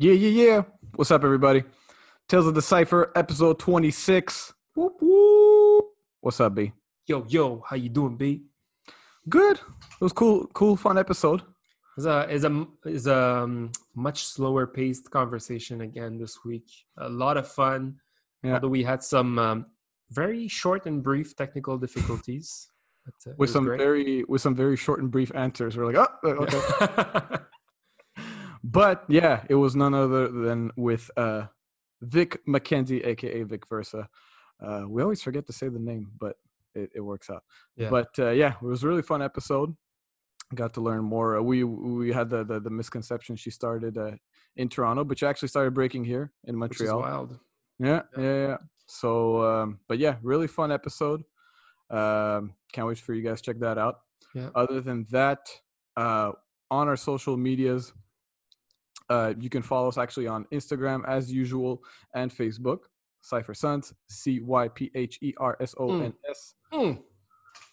Yeah, yeah, yeah. What's up, everybody? Tales of the Cipher, episode 26. Whoop, whoop. What's up, B? Yo, yo, how you doing, B? Good. It was cool, cool, fun episode. It's a is a is a um, much slower paced conversation again this week. A lot of fun. Yeah. Although we had some um, very short and brief technical difficulties. But, uh, With some great. very with some very short and brief answers. We're like, oh, okay. but yeah, it was none other than with uh Vic McKenzie, aka Vic Versa. Uh, we always forget to say the name, but it, it works out. Yeah. But uh, yeah, it was a really fun episode. Got to learn more. Uh, we we had the the, the misconception she started uh, in Toronto, but she actually started breaking here in Montreal. wild. Yeah, Yeah. yeah, yeah. So, um, but yeah, really fun episode. Um, can't wait for you guys to check that out. Yeah. Other than that, uh, on our social medias, uh, you can follow us actually on Instagram as usual and Facebook. Cypher Sons, C Y P H E R S O N S, Mm.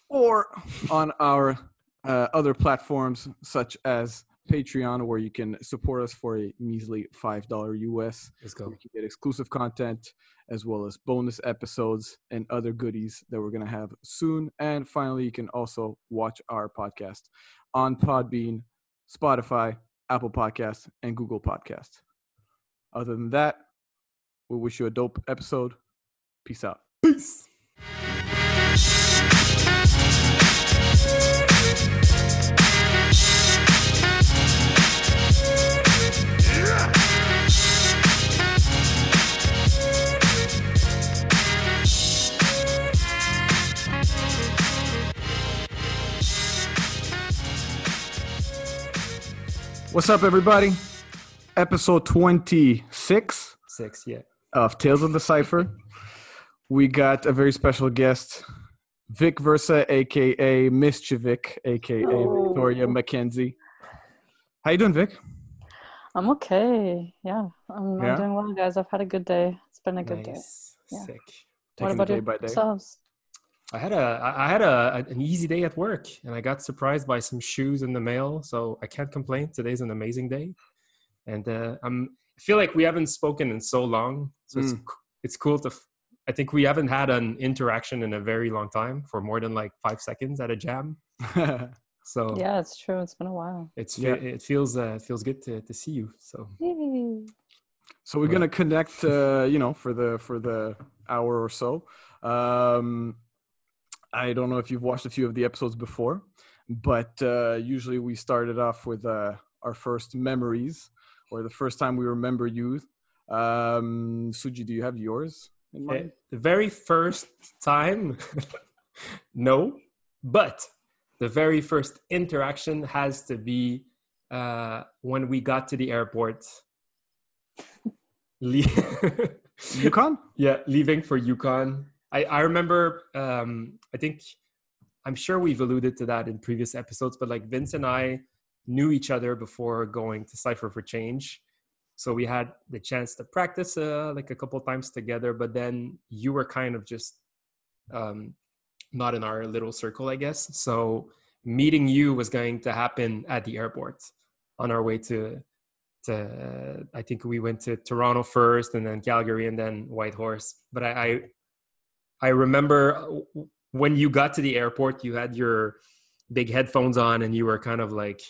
or on our uh, other platforms such as Patreon, where you can support us for a measly five dollar US. Let's go. you can get exclusive content as well as bonus episodes and other goodies that we're going to have soon. And finally, you can also watch our podcast on Podbean, Spotify, Apple Podcasts, and Google Podcasts. Other than that, we wish you a dope episode. Peace out. Peace. What's up, everybody? Episode 26 Six, yeah. of Tales of the Cipher. We got a very special guest, Vic Versa, aka Mischievik, aka Oh. Victoria McKenzie. How you doing, Vic? I'm okay. Yeah, I'm, Yeah? I'm doing well, guys. I've had a good day. It's been a good day. Nice. Yeah. Sick. What Taking about it day by day. yourselves? I had a I had a an easy day at work, and I got surprised by some shoes in the mail. So I can't complain. Today's an amazing day, and uh, I'm I feel like we haven't spoken in so long. So it's Mm. c- it's cool to. f- I think we haven't had an interaction in a very long time for more than like five seconds at a jam. So Yeah, it's true. It's been a while. it's Yeah. it feels uh, it feels good to to see you. So Yay. So we're gonna connect, uh, you know, for the for the hour or so. Um, I don't know if you've watched a few of the episodes before, but uh, usually we started off with uh, our first memories or the first time we remember you. Um, Suji, do you have yours in uh, mind? the very first time, no, but the very first interaction has to be uh, when we got to the airport. Le- Yukon? yeah, leaving for Yukon. I, I remember, um, I think, I'm sure we've alluded to that in previous episodes, but like Vince and I knew each other before going to Cypher for Change. So we had the chance to practice uh, like a couple times together, but then you were kind of just um, not in our little circle, I guess. So meeting you was going to happen at the airport on our way to to uh, I think we went to Toronto first and then Calgary and then Whitehorse. But I I, I remember uh, when you got to the airport, you had your big headphones on and you were kind of like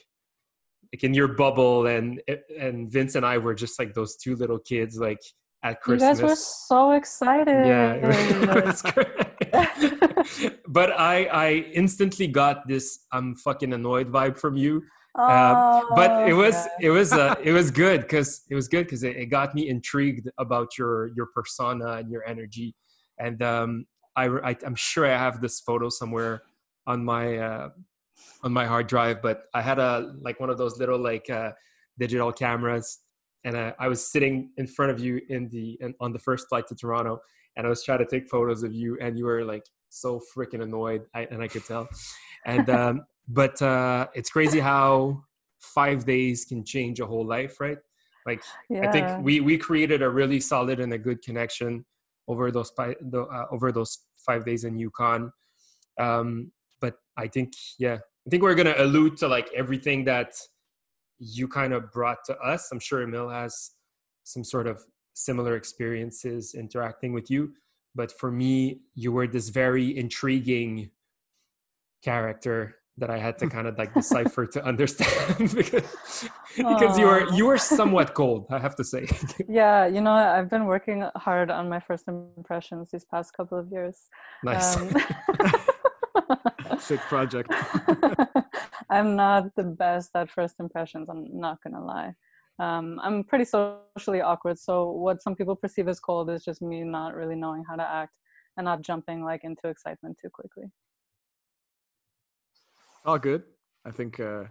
like in your bubble and and Vince and I were just like those two little kids like at Christmas. You guys were so excited. yeah, it was great. but I I instantly got this I'm fucking annoyed vibe from you oh, but it was yeah. it was uh, it was good because it was good because it, it got me intrigued about your your persona and your energy and um I, I i'm sure i have this photo somewhere on my uh on my hard drive but i had a like one of those little like uh digital cameras. And uh, i was sitting in front of you in the in, on the first flight to toronto and i was trying to take photos of you and you were like so freaking annoyed. I, and i could tell. And um but uh it's crazy how five days can change a whole life right? Like yeah. I think we we created a really solid and a good connection over those uh, over those five days in Yukon. Um, but I think yeah, I think we're gonna allude to like everything that you kind of brought to us. I'm sure Emil has some sort of similar experiences interacting with you. But for me, you were this very intriguing character that I had to kind of like decipher to understand because, because you were you were somewhat cold, I have to say. Yeah, you know, I've been working hard on my first impressions these past couple of years. nice. Um, Sick project. I'm not the best at first impressions. I'm not gonna lie. Um, I'm pretty socially awkward, so what some people perceive as cold is just me not really knowing how to act and not jumping like into excitement too quickly. All good. I think. Uh,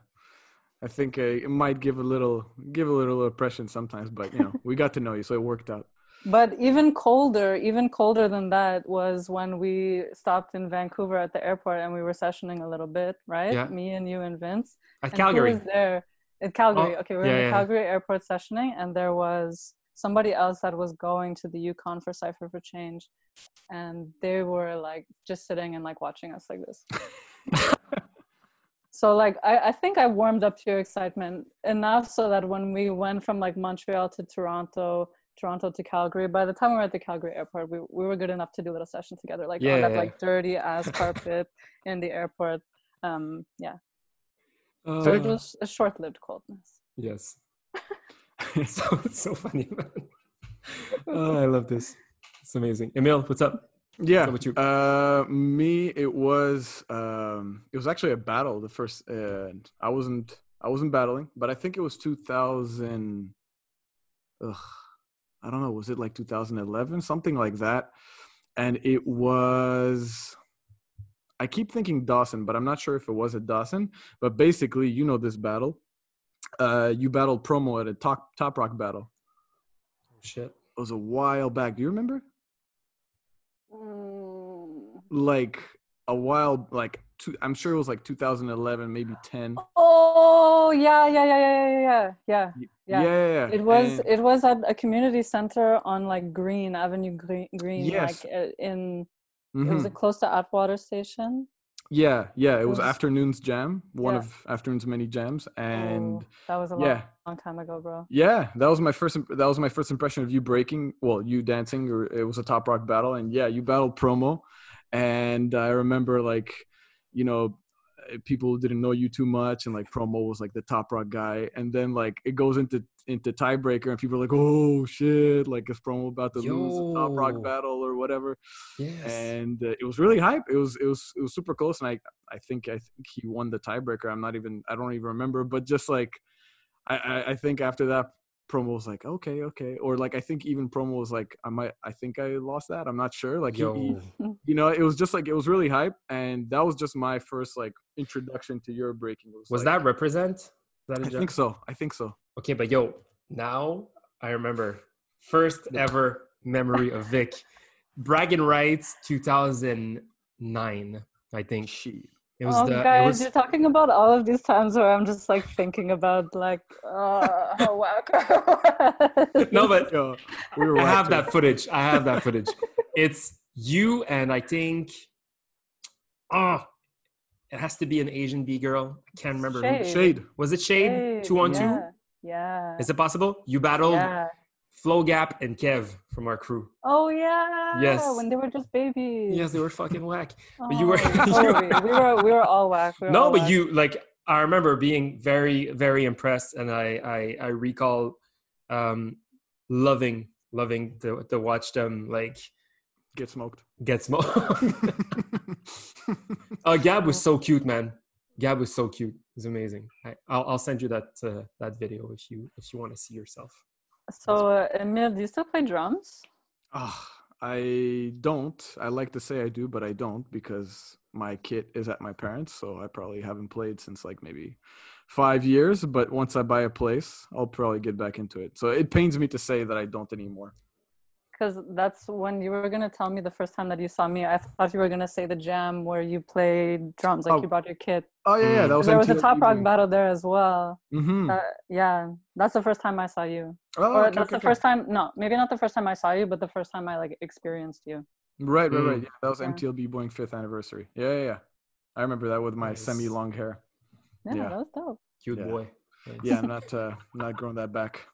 I think uh, it might give a little give a little impression sometimes, but you know we got to know you, so it worked out. But even colder, even colder than that was when we stopped in Vancouver at the airport and we were sessioning a little bit, right? Yeah. Me and you and Vince. At And Calgary. Who was there? At Calgary. Oh, okay, we were yeah, in the yeah. Calgary airport sessioning, and there was somebody else that was going to the Yukon for Cipher for Change, and they were like just sitting and like watching us like this. so like I, I think I warmed up to your excitement enough so that when we went from like Montreal to Toronto, Toronto to Calgary, by the time we were at the Calgary airport, we, we were good enough to do a little session together, like Yeah, on that yeah, like dirty ass carpet in the airport. Um, yeah. Uh, So it was a short-lived coldness. yes. so it's so funny. Oh, I love this. It's amazing. Emil, what's up? Yeah. About you? Uh, me, it was um, it was actually a battle. The first, uh, I wasn't I wasn't battling, but I think it was 2000. Ugh, I don't know. Was it like 2011, something like that? And it was. I keep thinking Dawson, but I'm not sure if it was at Dawson. But basically, you know this battle. Uh, you battled promo at a top top rock battle. Oh, shit. It was a while back. Do you remember? Like a while like two, i'm sure it was like 2011 maybe 10 Oh yeah, yeah, yeah, yeah, yeah, yeah, yeah. yeah, Yeah. yeah, yeah. It was And- it was at a community center on like Green Avenue Green, Green Yes. like uh, in it mhm. was close to Atwater Station. yeah yeah it was was- afternoon's jam one Yeah. of afternoon's many jams and Oh, that was a long, yeah long time ago, bro. yeah that was my first imp- that was my first impression of you breaking well you dancing or it was a top rock battle and yeah you battled promo and i remember like you know people didn't know you too much and like promo was like the top rock guy. And then like it goes into into tiebreaker and people are like oh shit like is promo about to lose the top rock battle or whatever? Yes. and uh, it was really hype. It was it was it was super close and i i think i think he won the tiebreaker. I'm not even i don't even remember. But just like i i, I think after that promo was like okay okay or like i think even promo was like i might i think i lost that i'm not sure like he, he- you know it was just like it was really hype and that was just my first like introduction to your breaking was, Was like- that represent? Is that a i joke? think so i think so Okay, but yo, now I remember first ever memory of Vic. Bragging Rights 2009, I think. Shit. It was oh, the guys, it was you're talking about all of these times where I'm just like thinking about like, uh, how whack. No, but Yo, we were I have that footage. I have that footage. It's you and I think oh it has to be an Asian B girl. I can't remember. Shade. shade Was it Shade? Hey, Two on two? yeah, Yeah. Is it possible? You battled yeah. Flow Gap and Kev from our crew. Oh yeah. Yes. When they were just babies. Yes, they were fucking whack. Oh, but you were- sorry. we were we were all whack. We were no all but whack. you like i remember being very very impressed and i i, I recall um loving loving to, to watch them like get smoked get smoked uh gab was so cute man gab was so cute it was amazing I, I'll, I'll send you that uh, that video if you if you want to see yourself So uh, Emil, do you still play drums? Ah, I don't. I like to say I do, but I don't because my kit is at my parents, so I probably haven't played since like maybe five years. But once I buy a place, I'll probably get back into it. So it pains me to say that I don't anymore. Because that's when you were gonna tell me the first time that you saw me. I thought you were gonna say the jam where you played drums, like Oh. you brought your kit. Oh yeah, yeah, that was there was a top rock battle there as well. Mm-hmm. Uh, yeah, that's the first time I saw you. Oh, or okay, that's okay, the first time. No, maybe not the first time I saw you, but the first time I like experienced you. okay. Right, right, right. Mm. Yeah, that was Yeah. MTLB Boeing fifth anniversary. Yeah, yeah, yeah. I remember that with my Nice. semi-long hair. Yeah, Yeah. that was dope. cute Yeah. boy Nice. Yeah, I'm not uh, not growing that back.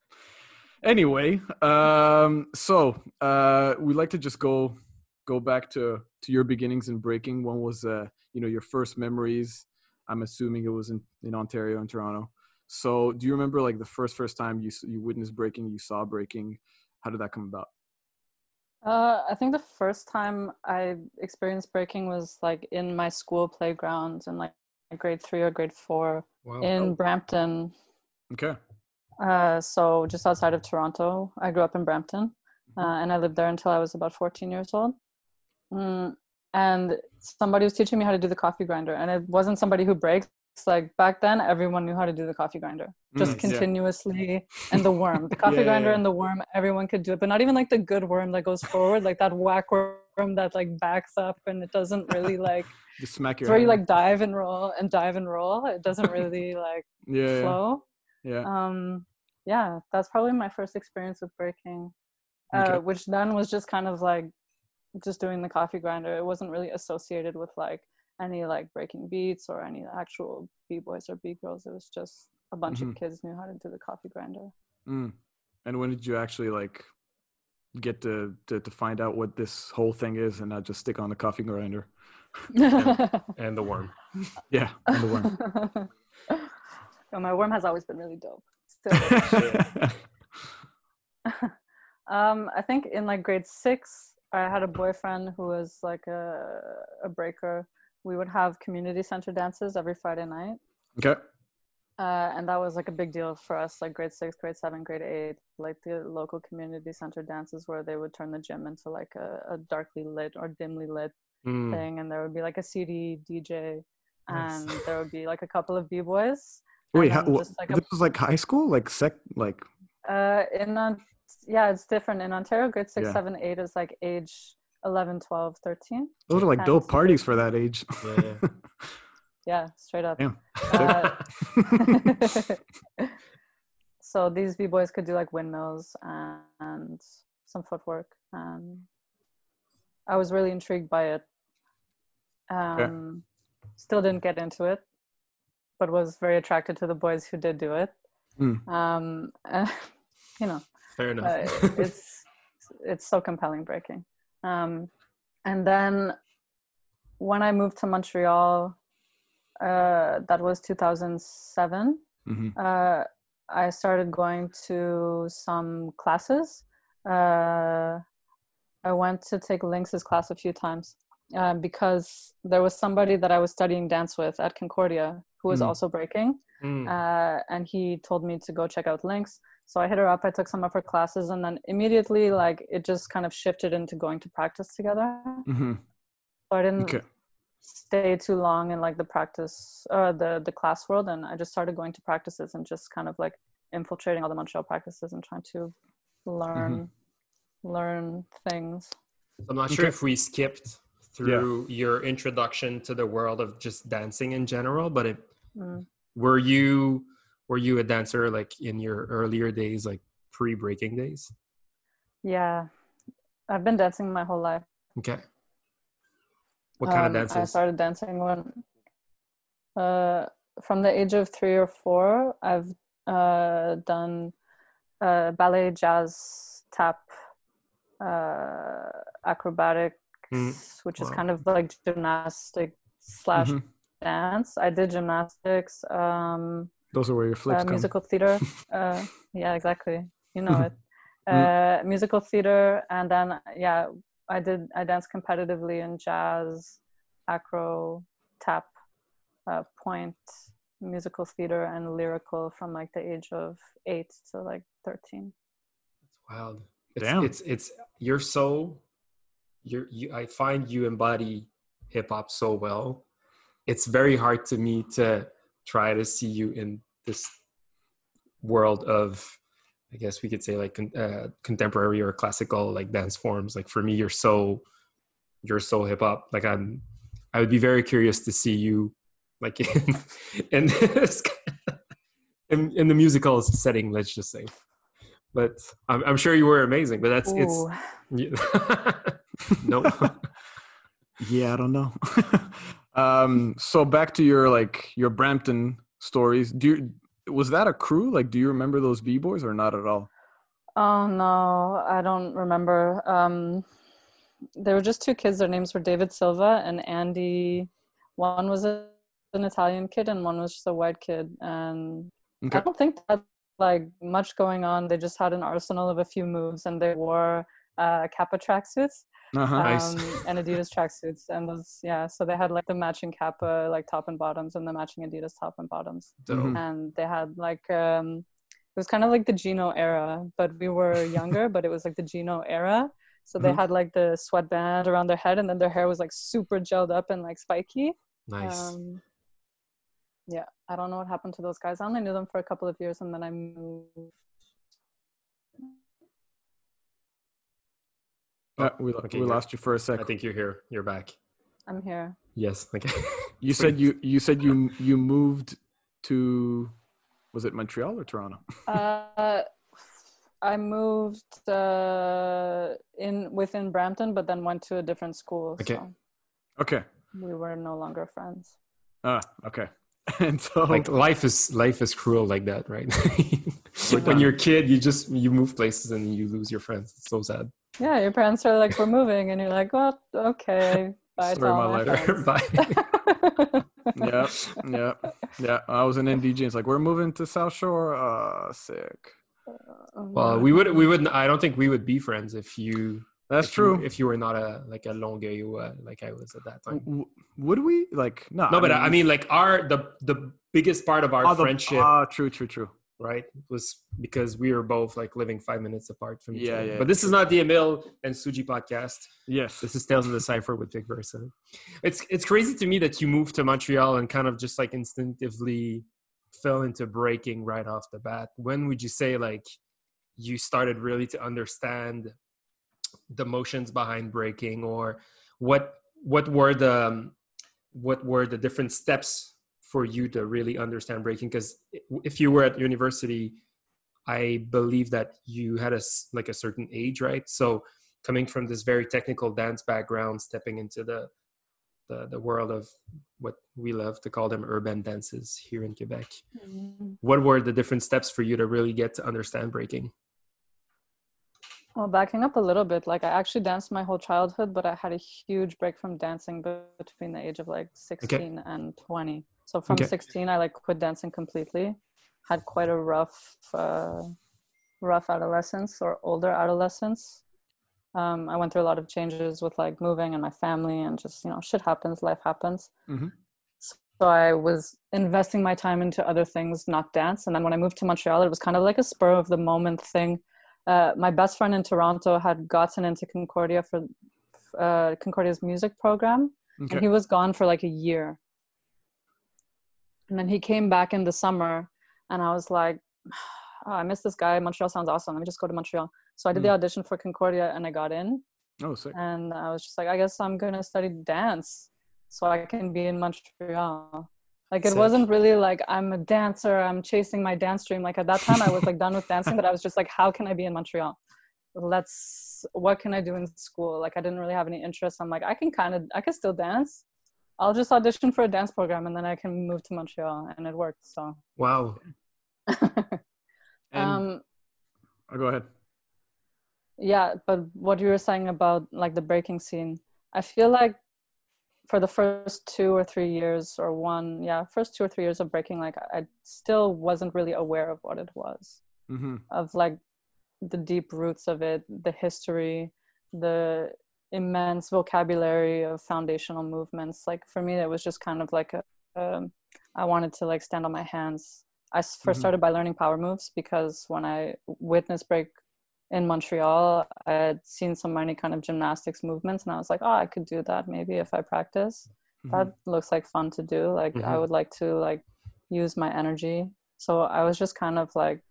Anyway, um, so uh, we'd like to just go go back to to your beginnings in breaking. One was uh, you know your first memories. I'm assuming it was in in Ontario and Toronto. So, do you remember like the first first time you you witnessed breaking, you saw breaking? How did that come about? Uh, I think the first time I experienced breaking was like in my school playground in like grade three or grade four Wow. in Brampton. Okay. Uh, so just outside of Toronto. I grew up in Brampton, uh, Mhm. and I lived there until I was about 14 years old. Mm, and somebody was teaching me how to do the coffee grinder, and it wasn't somebody who breaks. Like back then, everyone knew how to do the coffee grinder, just. Yeah. continuously. And the worm, the coffee Yeah, yeah, grinder, yeah. and the worm, everyone could do it, but not even like the good worm that goes forward, like that whack worm that like backs up and it doesn't really like. Just smack It's your. where you like dive and roll and dive and roll. It doesn't really like yeah, yeah, flow yeah. um yeah that's probably my first experience with breaking uh, which then was just kind of like just doing the coffee grinder it wasn't really associated with like any like breaking beats or any actual b-boys or b-girls it was just a bunch Mhm. of kids knew how to do the coffee grinder Mm. And when did you actually like get to, to to find out what this whole thing is and not just stick on the coffee grinder? and the worm. Yeah, and the worm. No, my worm has always been really dope Still. um i think in like grade six i had a boyfriend who was like a, a breaker we would have community center dances every friday night okay. uh, and that was like a big deal for us like grade six grade seven grade eight like the local community center dances where they would turn the gym into like a, a darkly lit or dimly lit Mm. thing and there would be like a cd dj Nice. and there would be like a couple of b-boys Wait, how, then wha- just, like, a- this was like high school, like sec, like Uh, in on- yeah, it's different in Ontario. Grade six, Yeah. seven, eight is like age 11, 12, 13. those are like dope parties for that age. Yeah, yeah. Yeah, straight up. Damn. Uh, so these b boys could do like windmills and, and some footwork, and I was really intrigued by it. Um, Still didn't get into it, but was very attracted to the boys who did do it. Mm. Um, you know, Fair enough. uh, it's it's so compelling breaking um, and then when i moved to montreal uh, that was 2007 hmm uh, i started going to some classes uh, i went to take lynx's class a few times uh, because there was somebody that i was studying dance with at concordia who was Mm. also breaking Mm. uh, and he told me to go check out Lynx so i hit her up i took some of her classes and then immediately like it just kind of shifted into going to practice together hmm so i didn't Okay. stay too long in like the practice uh the the class world and i just started going to practices and just kind of like infiltrating all the montreal practices and trying to learn learn things I'm not sure Okay. if we skipped through your introduction to the world of just dancing in general, but it, Mm. were you were you a dancer like in your earlier days, like pre-breaking days? yeah i've been dancing my whole life Okay. What kind of Um, I started dancing when, uh, from the age of three or four. I've uh, done uh, ballet, jazz, tap, uh, acrobatics, which is kind of like gymnastic slash Mhm. dance. I did gymnastics, um, Those are where your flips uh, come. musical theater. uh, yeah, exactly. You know it. Uh, musical theater, and then yeah, I did. I danced competitively in jazz, acro, tap, uh, pointe, musical theater, and lyrical from like the age of eight to like thirteen. That's Wild. It's, Damn. It's it's you're so you're you. I find you embody hip hop so well. It's very hard to me to try to see you in this world of, I guess we could say like con- uh, contemporary or classical like dance forms. Like for me, you're so you're so hip hop. Like I'm, I would be very curious to see you like in in this in, in the musical setting. Let's just say but I'm, I'm sure you were amazing. But that's Ooh. it's no. Yeah, I don't know. um, so back to your like your Brampton stories. Do you, was that a crew? Like, do you remember those b boys or not at all? Oh no, I don't remember. Um, there were just two kids. Their names were David Silva and Andy. One was a, an Italian kid, and one was just a white kid. And Okay. I don't think that like much going on. They just had an arsenal of a few moves, and they wore uh, Kappa tracksuits Uh-huh. Nice. um, and Adidas tracksuits, and those yeah. So they had like the matching Kappa like top and bottoms, and the matching Adidas top and bottoms. Mhm. and they had like um it was kind of like the Gino era, but we were younger, but it was like the Gino era. So they Mhm. had like the sweatband around their head, and then their hair was like super gelled up and like spiky. Nice. Um, yeah, I don't know what happened to those guys. I only knew them for a couple of years, and then I moved. Uh, we Okay, we lost you for a second. I think you're here. You're back. I'm here. Yes. Okay. You said you you said you you moved to was it Montreal or Toronto? Uh, I moved uh, in within Brampton, but then went to a different school. Okay. So Okay. we were no longer friends. Ah, okay. And so like life is life is cruel like that, right? When you're a kid, you just you move places and you lose your friends. It's so sad. Yeah, your parents are like, "We're moving," and you're like, "Well, okay, bye." to Story of all my my Bye. yeah, yeah, yeah. I was in NDG. It's like we're moving to South Shore. Uh, sick. Well, we would we would I don't think we would be friends if you That's if you- true. if you were not a like a Longueuil like I was at that time. W- would we like no? No, but I mean like our the the biggest part of our oh, friendship, Ah, true, true, true. Right, It was because we were both like living five minutes apart from each Yeah, other. yeah, But this is not the Emil and Suji podcast. Yes. This is Tales of the Cipher with Vic Versa. It's it's crazy to me that you moved to Montreal and kind of just like instinctively fell into breaking right off the bat. When would you say like you started really to understand the motions behind breaking, or what what were the what were the different steps for you to really understand breaking? Because if you were at university, I believe that you had a like a certain age, right? So coming from this very technical dance background, stepping into the the, the world of what we love to call them urban dances here in Quebec. Mhm. What were the different steps for you to really get to understand breaking? Well, backing up a little bit, like I actually danced my whole childhood, but I had a huge break from dancing between the age of like 16 and 20. So from Okay. 16, I like quit dancing completely. Had quite a rough, uh, rough adolescence or older adolescence. Um, I went through a lot of changes with like moving and my family, and just you know, shit happens, life happens. Mhm. So I was investing my time into other things, not dance. And then when I moved to Montreal, it was kind of like a spur of the moment thing uh, my best friend in Toronto had gotten into Concordia for uh, Concordia's music program, Okay. and he was gone for like a year. And then he came back in the summer, and I was like, oh, I miss this guy. Montreal sounds awesome. Let me just go to Montreal. So I did the hmm. audition for Concordia, and I got in. Oh, sick. And I was just like, I guess I'm gonna study dance, so I can be in Montreal. Like it Sick. wasn't really like I'm a dancer, I'm chasing my dance dream. Like at that time, I was like done with dancing, but I was just like, how can I be in Montreal? Let's. What can I do in school? Like I didn't really have any interest. I'm like, I can kind of, I can still dance. I'll just audition for a dance program, and then I can move to Montreal, and it worked. So. Wow. Um, oh, go ahead. yeah but what you were saying about like the breaking scene i feel like for the first two or three years or one yeah first two or three years of breaking like i still wasn't really aware of what it was Mm-hmm. of like the deep roots of it the history the immense vocabulary of foundational movements like for me it was just kind of like a um, i wanted to like stand on my hands i 1st Mhm. started by learning power moves because when i witnessed break in montreal i had seen so many kind of gymnastics movements and i was like oh i could do that maybe if i practice Mm-hmm. that looks like fun to do like i Mhm. would like to like use my energy so i was just kind of like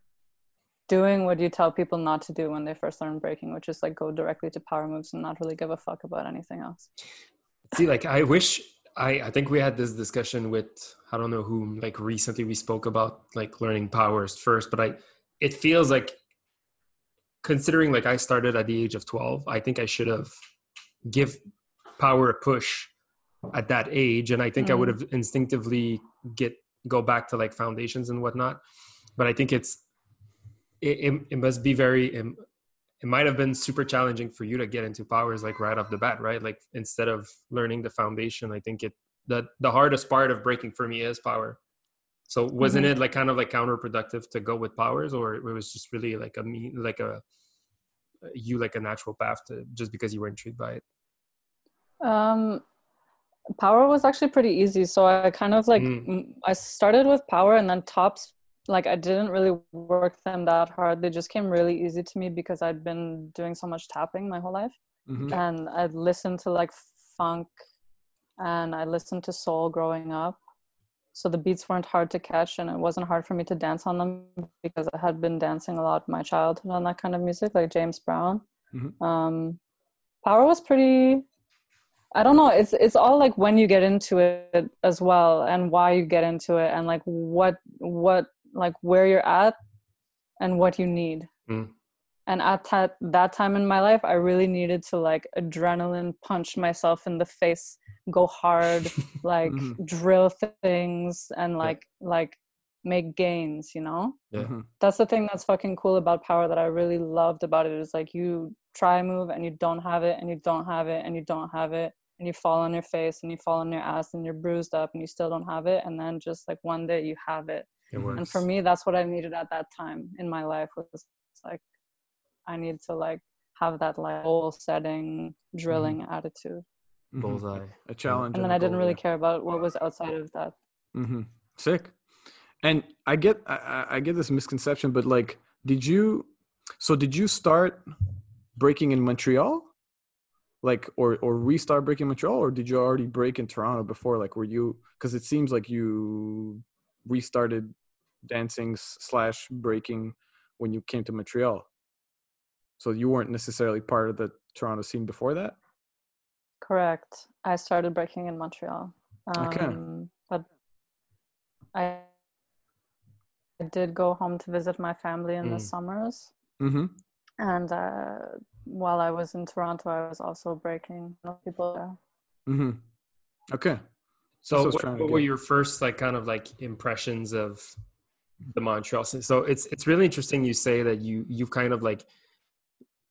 doing what you tell people not to do when they first learn breaking which is like go directly to power moves and not really give a fuck about anything else See, like I wish I I think we had this discussion with I don't know whom like recently we spoke about like learning powers first, but I it feels like considering like I started at the age of 12, I think I should have give power a push at that age and I think I would mm. have instinctively get go back to like foundations and whatnot. But I think it's it, it, it must be very it, it might have been super challenging for you to get into powers like right off the bat right like instead of learning the foundation i think it the the hardest part of breaking for me is power so wasn't Mhm. it like kind of like counterproductive to go with powers or it was just really like a me like a you like a natural path to just because you were intrigued by it Um, power was actually pretty easy. So I kind of like Mm. I started with power, and then tops. Like I didn't really work them that hard. They just came really easy to me because I'd been doing so much tapping my whole life, Mhm. and I'd listened to like funk, and I listened to soul growing up. So the beats weren't hard to catch, and it wasn't hard for me to dance on them because I had been dancing a lot in my childhood on that kind of music, like James Brown. Mhm. Um, power was pretty I don't know. It's it's all like when you get into it as well, and why you get into it, and like what what like where you're at, and what you need. Mm. And at that that time in my life, I really needed to like adrenaline punch myself in the face, go hard, like Mhm. drill things, and like like make gains. You know Yeah. Mhm. that's the thing that's fucking cool about power that I really loved about it is like you try a move and you don't have it and you don't have it and you don't have it and you fall on your face and you fall on your ass and you're bruised up and you still don't have it and then just like one day you have it it works and for me that's what I needed at that time in my life was like I need to like have that like goal setting drilling attitude Mhm. bullseye A challenge. and then I didn't goal, really yeah. care about what was outside of that Mm-hmm. Sick. And I get I, I- I get this misconception, but like, did you? So did you start breaking in Montreal, like, or or restart breaking Montreal, or did you already break in Toronto before? Like, were you? Because it seems like you restarted dancing slash breaking when you came to Montreal. So you weren't necessarily part of the Toronto scene before that. Correct. I started breaking in Montreal. Okay. Um, but I I did go home to visit my family in the Mm. summers. Mm-hmm. And uh, while I was in Toronto, I was also breaking people there. Mm-hmm. Okay. So, That's what what, trying to what were your first like kind of like impressions of the Montreal scene? So it's it's really interesting. You say that you you've kind of like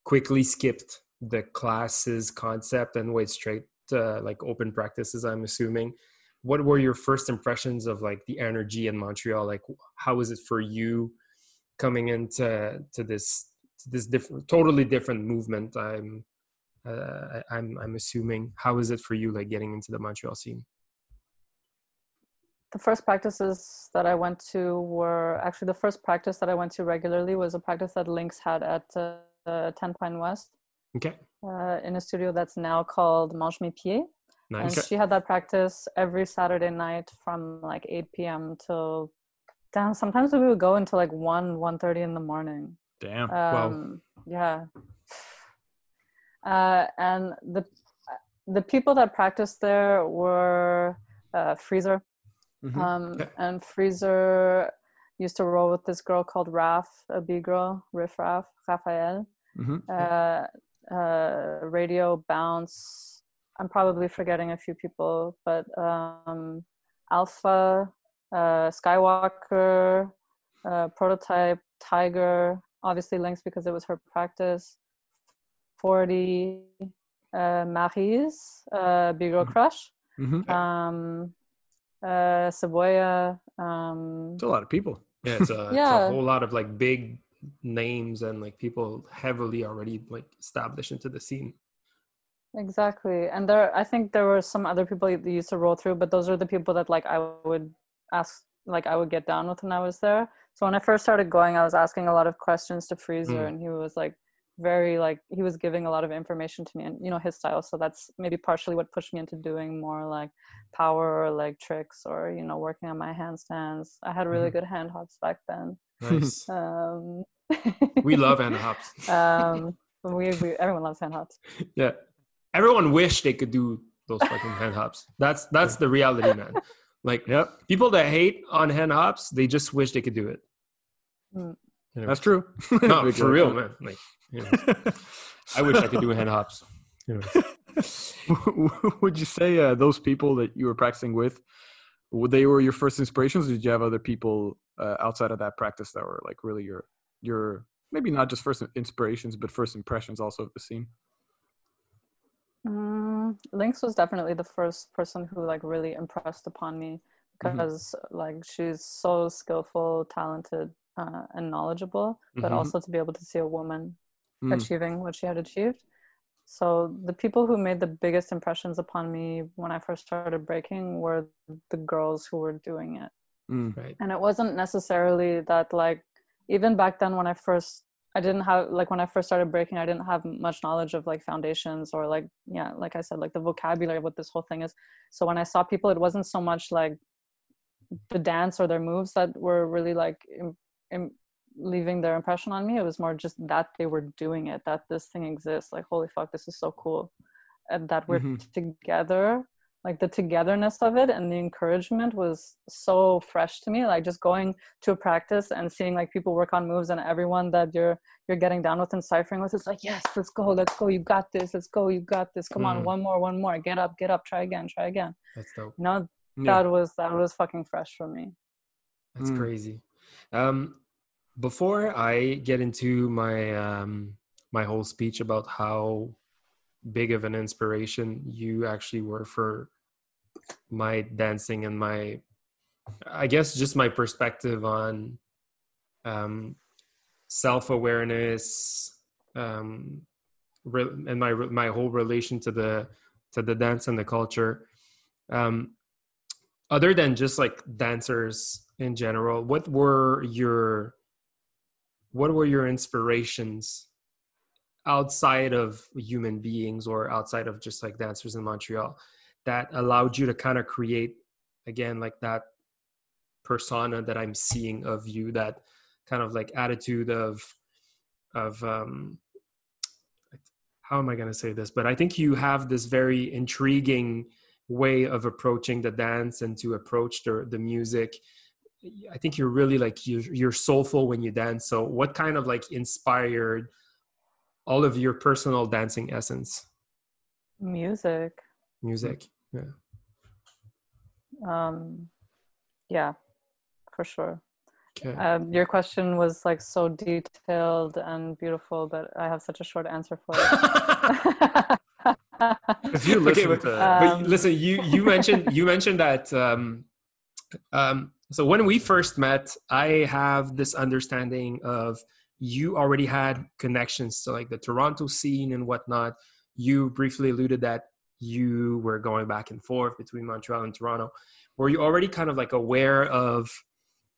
quickly skipped the classes concept and went straight to like open practices. I'm assuming. What were your first impressions of like the energy in Montreal? Like, how was it for you coming into to this to this different, totally different movement? I'm uh, I'm I'm assuming. How is it for you, like getting into the Montreal scene? The first practices that I went to were actually the first practice that I went to regularly was a practice that Lynx had at uh, uh, 10 Pine West Okay, uh, in a studio that's now called Mange Mes Pieds. nice. And she had that practice every Saturday night from like 8 p.m. till damn. Sometimes we would go until like 1 1:30 in the morning. Damn. Um, Yeah. Uh, and the the people that practiced there were uh, Freezer, Mhm. um, Okay. and Freezer used to roll with this girl called Raf, a B girl, Riff Raff, Raphael Mhm. uh, uh, radio bounce i'm probably forgetting a few people but um, alpha uh, skywalker uh, prototype tiger obviously Lynx because it was her practice 40 uh, maries uh, big girl Mhm. crush Mhm. um, uh, Saboya, um, It's a lot of people. Yeah, it's a, it's a whole lot of like big names and like people heavily already like established into the scene. Exactly. And there I think there were some other people that used to roll through, but those are the people that like I would ask like I would get down with when I was there. So when I first started going, I was asking a lot of questions to Freezer Mm. and he was like very like he was giving a lot of information to me and you know his style. So that's maybe partially what pushed me into doing more like power or like tricks or you know working on my handstands. I had really Mhm. good hand hops back then. Nice. Um we love hand hops. um we, we everyone loves hand hops. yeah, everyone wish they could do those fucking hand hops. That's that's the reality, man. Like Yep, people that hate on hand hops, they just wish they could do it. Mm. That's true. no, for real, man. Like, you know, I wish I could do hand hops. Anyway. would you say uh, those people that you were practicing with, would they were your first inspirations? Or did you have other people uh, outside of that practice that were like really your your maybe not just first inspirations, but first impressions also of the scene? Mm, Lynx was definitely the first person who like really impressed upon me Mhm. because like she's so skillful, talented, uh, and knowledgeable, but Mhm. also to be able to see a woman Mm. achieving what she had achieved. So the people who made the biggest impressions upon me when I first started breaking were the girls who were doing it. Mm. Right. And it wasn't necessarily that like even back then when I first I didn't have like when I first started breaking, I didn't have much knowledge of like foundations or like yeah, like I said, like the vocabulary of what this whole thing is. So when I saw people, it wasn't so much like the dance or their moves that were really like im- im- leaving their impression on me. It was more just that they were doing it, that this thing exists. Like holy fuck, this is so cool, and that we're Mhm. together. Like the togetherness of it and the encouragement was so fresh to me. Like just going to a practice and seeing like people work on moves and everyone that you're you're getting down with and ciphering with, it's like yes, let's go, let's go, you got this, let's go, you got this. Come Mm. on, one more, one more, get up, get up, try again, try again. That's dope. You know, Yeah. that was that was fucking fresh for me. That's Mm. crazy. Um, before I get into my um, my whole speech about how big of an inspiration you actually were for my dancing and my, I guess, just my perspective on um, self awareness um, re- and my my whole relation to the to the dance and the culture. Um, other than just like dancers in general what were your what were your inspirations outside of human beings or outside of just like dancers in montreal that allowed you to kind of create again like that persona that i'm seeing of you that kind of like attitude of of um how am i going to say this? But i think you have this very intriguing way of approaching the dance and to approach the, the music i think you're really like you're, you're soulful when you dance so what kind of like inspired all of your personal dancing essence Music. music yeah Um yeah, for sure. okay Um, your question was like so detailed and beautiful but I have such a short answer for it. If you Okay, listen but- to but Um, listen you you mentioned you mentioned that um um so when we first met i have this understanding of you already had connections to like the toronto scene and whatnot. You briefly alluded that you were going back and forth between montreal and toronto. Were you already kind of like aware of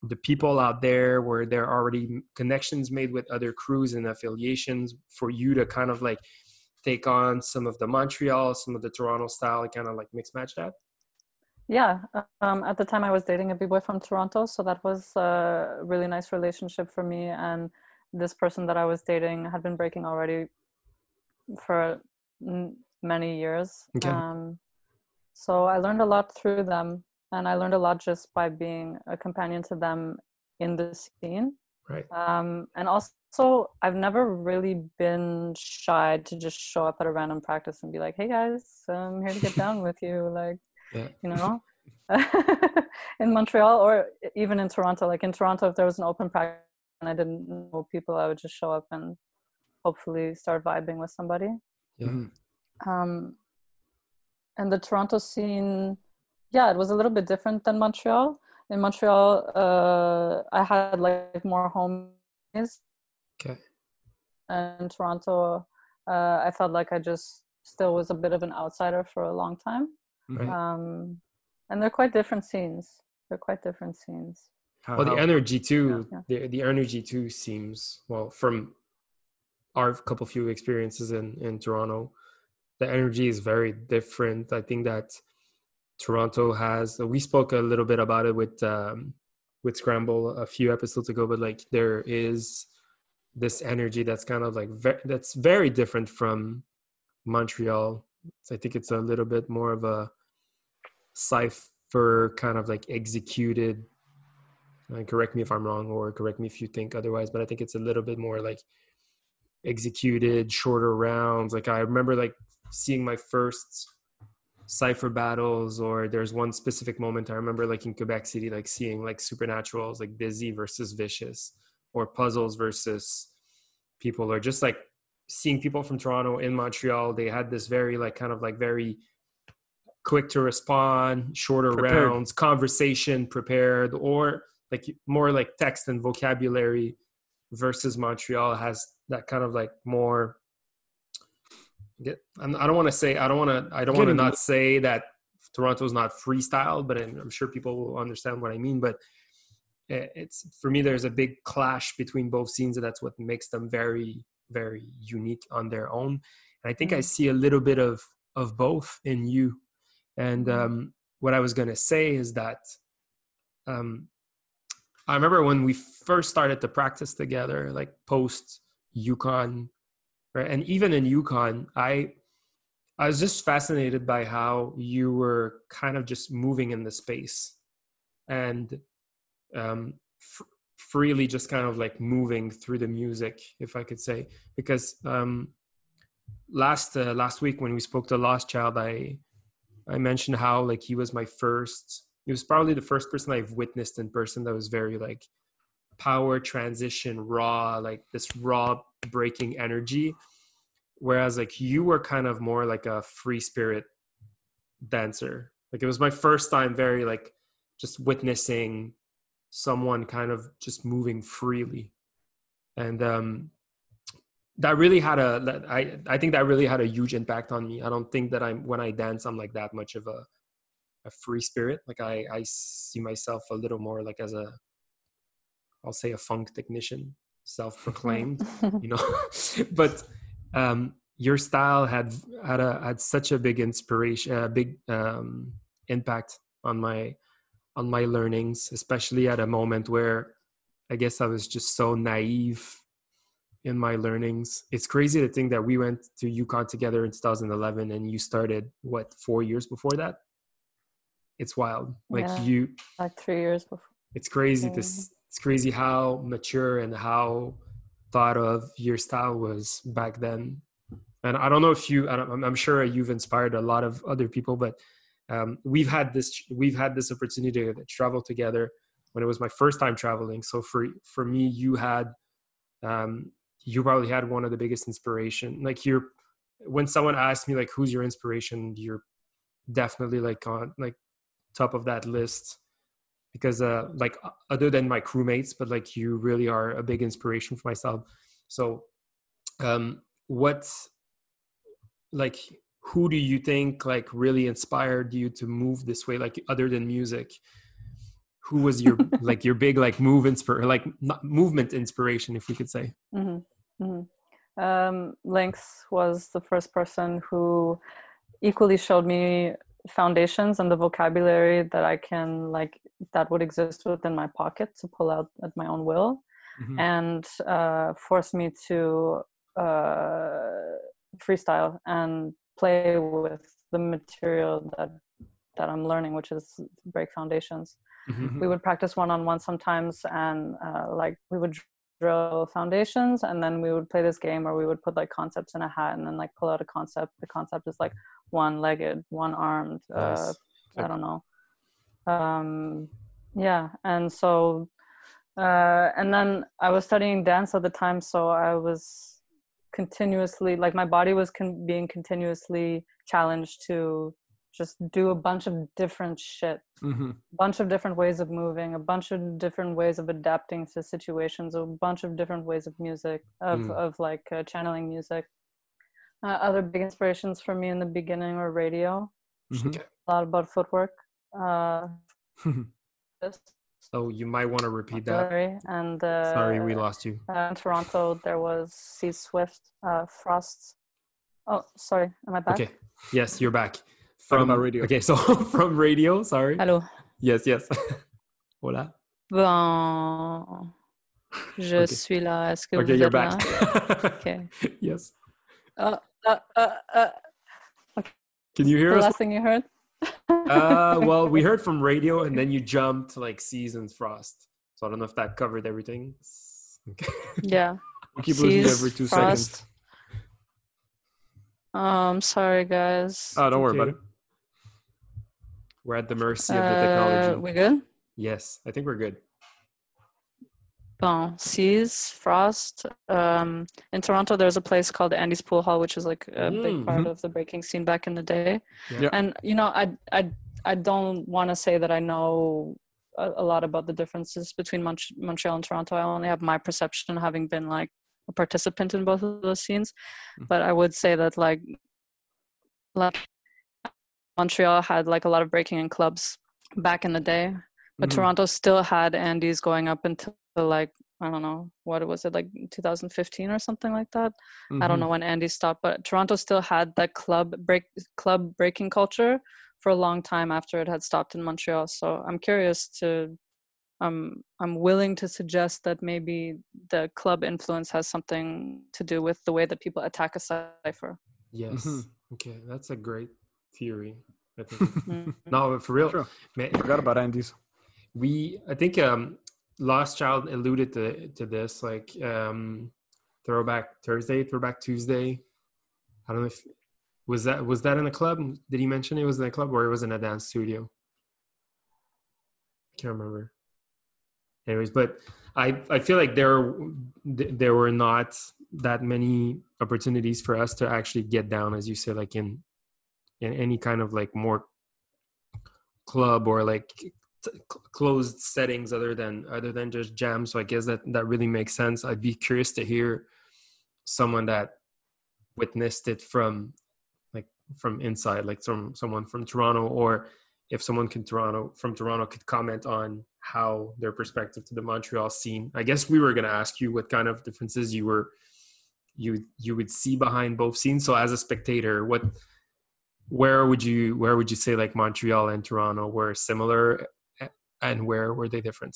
the people out there? Were there already connections made with other crews and affiliations for you to kind of like take on some of the Montreal, some of the Toronto style, and kind of like mix match that? Yeah, um, at the time I was dating a b-boy from Toronto, so that was a really nice relationship for me. And this person that I was dating had been breaking already for many years. Okay. Um, so I learned a lot through them, and I learned a lot just by being a companion to them in the scene. Right. um, and also i've never really been shy to just show up at a random practice and be like hey guys i'm here to get down with you like Yeah. you know in montreal or even in toronto like in toronto if there was an open practice and i didn't know people i would just show up and hopefully start vibing with somebody Yeah. Mhm. um, and the Toronto scene, yeah, it was a little bit different than Montreal. In Montreal, uh, I had like more homies. Okay. And Toronto, uh, I felt like I just still was a bit of an outsider for a long time. Um, and they're quite different scenes. They're quite different scenes. How- Well, the how- energy too, Yeah. the the energy too seems well from our couple few experiences in in Toronto. The energy is very different. I think that Toronto has. We spoke a little bit about it with um, with Scramble a few episodes ago, but like there is this energy that's kind of like ve- that's very different from Montreal. So I think it's a little bit more of a cipher kind of like executed and correct me if I'm wrong or correct me if you think otherwise, but I think it's a little bit more like executed, shorter rounds. Like I remember like seeing my first cipher battles or there's one specific moment I remember like in Quebec City like seeing like supernaturals like busy versus vicious or puzzles versus people or just like seeing people from Toronto in Montreal. They had this very like kind of like very quick to respond, shorter Prepared. rounds, conversation prepared, or like more like text and vocabulary versus Montreal has that kind of like more. Get, I'm- don't want to say I don't want to I don't want to not say that Toronto's not freestyle, but I'm, I'm sure people will understand what I mean. But it's for me, there's a big clash between both scenes, and that's what makes them very very unique on their own. And I think I Mhm. see a little bit of of both in you. And Mhm. um, what I was gonna say is that um, I remember when we first started to practice together, like post Yukon, right? And even in Yukon, I I was just fascinated by how you were kind of just moving in the space and um, f- freely just kind of like moving through the music, if I could say, because um, last uh, last week when we spoke to Lost Child, I I mentioned how like he was my first. He was probably the first person I've witnessed in person that was very like power transition, raw, like this raw breaking energy. Whereas like you were kind of more like a free spirit dancer. Like it was my first time very like just witnessing someone kind of just moving freely. And um that really had a that I I think that really had a huge impact on me. I don't think that I'm when I dance I'm like that much of a a free spirit. Like I I see myself a little more like as a I'll say a funk technician, self-proclaimed, you know. but um your style had had a had such a big inspiration, a big um impact on my on my learnings, especially at a moment where I guess I was just so naive in my learnings. It's crazy to think that we went to Yukon together in 2011 and you started what four years before that. It's wild. Like Yeah. you, like three years before. it's crazy Yeah. s- it's crazy how mature and how thought of your style was back then. And I don't know if you, I don't- I'm I'm sure you've inspired a lot of other people, but um, we've had this we've had this opportunity to travel together when it was my first time traveling. So for for me, you had um, you probably had one of the biggest inspiration. Like you're when someone asks me like who's your inspiration, you're definitely like on like top of that list because uh like other than my crewmates but like you really are a big inspiration for myself. So um what like who do you think like really inspired you to move this way like other than music? Who was your like your big like move inspir like not movement inspiration if we could say? Hmm hmm Um, Lynx was the first person who equally showed me foundations and the vocabulary that I can like that would exist within my pocket to pull out at my own will, Mhm. and uh, forced me to uh, freestyle and play with the material that that I'm learning, which is break foundations Mhm. we would practice one on one sometimes and uh, like we would drill foundations and then we would play this game where we would put like concepts in a hat and then like pull out a concept. The concept is like one legged one armed uh, i don't know. Um yeah and so uh and then i was studying dance at the time so i was continuously like my body was con- being continuously challenged to just do a bunch of different shit Mhm. bunch of different ways of moving, a bunch of different ways of adapting to situations, a bunch of different ways of music, of Mm. of like uh, channeling music. Uh, other big inspirations for me in the beginning were radio, Mhm. A lot about footwork, uh, so you might want to repeat that Larry, and uh, sorry we lost you uh, in Toronto there was C Swift, uh, Frost. Oh, sorry, am I back? okay yes you're back Talking from about radio. okay so from radio sorry Allô. yes yes hola Bon, je Ok. suis là. Est-ce que okay vous you're êtes back là? Okay. yes Uh, uh, uh, uh, can you hear us? the us last thing you heard? uh well we heard from radio and then you jumped like seasons frost so i don't know if that covered everything okay. yeah. We keep losing every two Frost. seconds. Um, sorry guys. Oh, don't worry about it. We're at the mercy of the Uh, technology we good? yes i think we're good Bon, Seas, Frost. Um, in Toronto, there's a place called Andy's Pool Hall, which is like a Mm, big part mhm. of the breaking scene back in the day. Yeah. And you know, I I I don't want to say that I know a, a lot about the differences between Mont- Montreal and Toronto. I only have my perception, having been like a participant in both of those scenes. Mhm. But I would say that like like Montreal had like a lot of breaking in clubs back in the day but Mhm. Toronto still had Andy's going up until like I don't know what was it like 2015 or something like that. I don't Mhm. know when Andy stopped, but Toronto still had that club break club breaking culture for a long time after it had stopped in Montreal. So I'm curious to um I'm willing to suggest that maybe the club influence has something to do with the way that people attack a cipher. Yes. Mhm. Okay, that's a great theory. I think. Mm. no, but for real, True. man, Forgot about Andy's. we I think um Lost Child alluded to to this like um Throwback Thursday, Throwback Tuesday. I don't know if was that was that in a club? Did he mention it was in a club or it was in a dance studio? I Can't remember. Anyways, but I I feel like there there were not that many opportunities for us to actually get down, as you said, like in in any kind of like more club or like t- closed settings other than other than just jam. So i guess that that really makes sense. I'd be curious to hear someone that witnessed it from like from inside like some someone from toronto or if someone can toronto from toronto could comment on how their perspective to the montreal scene. I guess we were going to ask you what kind of differences you were you you would see behind both scenes. So as a spectator what where would you where would you say like montreal and toronto were similar and where were they different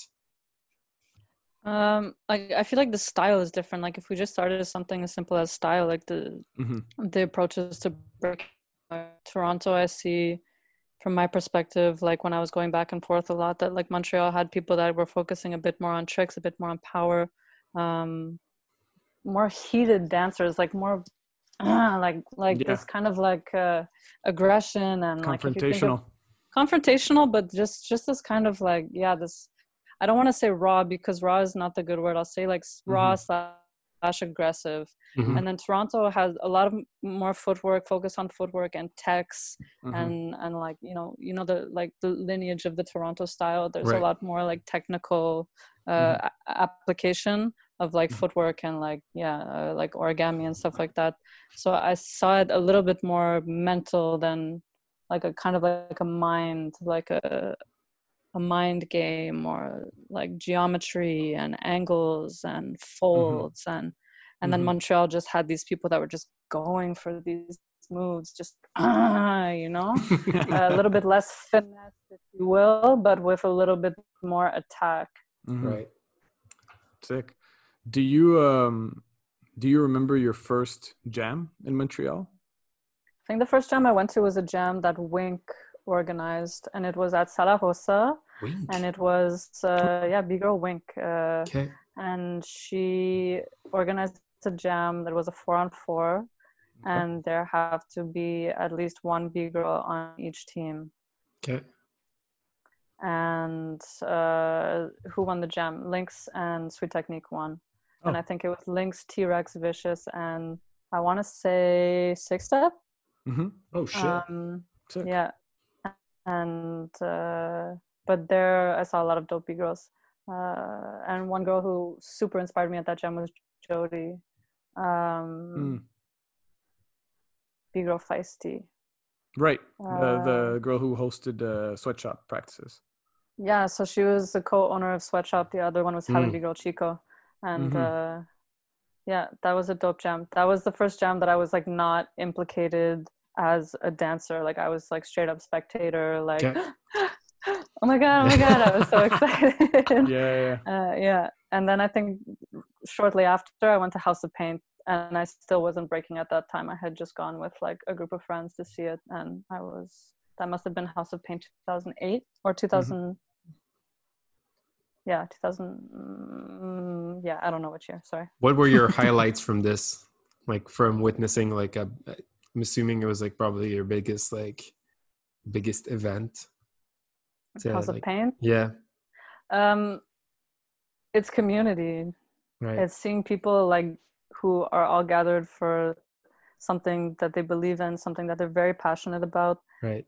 Um, like I feel like the style is different. Like if we just started something as simple as style, like the Mhm. the approaches to break Toronto, I see from my perspective, like when I was going back and forth a lot, that like Montreal had people that were focusing a bit more on tricks, a bit more on power, um, more heated dancers, like more like like Yeah. this kind of like uh, aggression and like think of- Confrontational. confrontational but just just this kind of like yeah this i don't want to say raw because raw is not the good word i'll say like s- raw slash aggressive Mhm. and then toronto has a lot of more footwork focus on footwork and text Mhm. and and like you know you know the like the lineage of the toronto style there's Right. a lot more like technical uh a- application of like Mhm. footwork and like yeah uh, like origami and stuff like that so i saw it a little bit more mental than like a kind of like a mind like a a mind game or like geometry and angles and folds and and then Mhm. montreal just had these people that were just going for these moves just ah, you know a little bit less finesse if you will but with a little bit more attack Mhm. right Sick. Do you um do you remember your first jam in Montreal? i think the first jam i went to was a jam that wink organized and it was at sala rossa Wink. and it was uh, yeah big girl wink uh, okay. and she organized a jam that was a four on four and there have to be at least one Big girl on each team. Okay. And uh, who won the jam? Lynx and sweet technique won and Oh. i think it was lynx t-rex vicious and i want to say six step Mm-hmm. oh shit um, yeah and uh, but there i saw a lot of dopey girls uh, and one girl who super inspired me at that jam was jody um Mm. big girl feisty Right. the Uh, the girl who hosted uh, sweatshop practices. yeah so she was the co-owner of sweatshop the other one was having Mm. girl chico and Mhm. uh yeah that was a dope jam that was the first jam that i was like not implicated as a dancer like i was like straight up spectator like Okay. oh my god oh my god i was so excited Yeah, yeah. uh, yeah and then i think shortly after i went to house of paint and i still wasn't breaking at that time i had just gone with like a group of friends to see it and i was that must have been house of paint 2008 or 2000 yeah 2000 mm, yeah i don't know which year sorry what were your highlights from this like from witnessing like a i'm assuming it was like probably your biggest like biggest event to, house of paint yeah um it's community. Right. It's seeing people like who are all gathered for something that they believe in, something that they're very passionate about. right.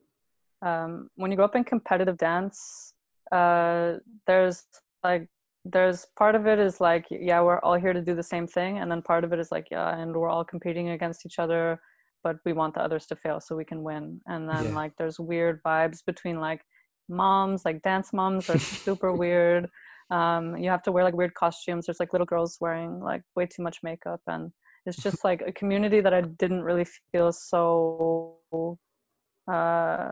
um, when you grow up in competitive dance, uh, there's like there's part of it is like yeah we're all here to do the same thing, and then part of it is like yeah and we're all competing against each other, but we want the others to fail so we can win. And then Yeah. like there's weird vibes between like moms, like dance moms are super weird. Um, you have to wear like weird costumes. There's like little girls wearing like way too much makeup, and it's just like a community that I didn't really feel so uh,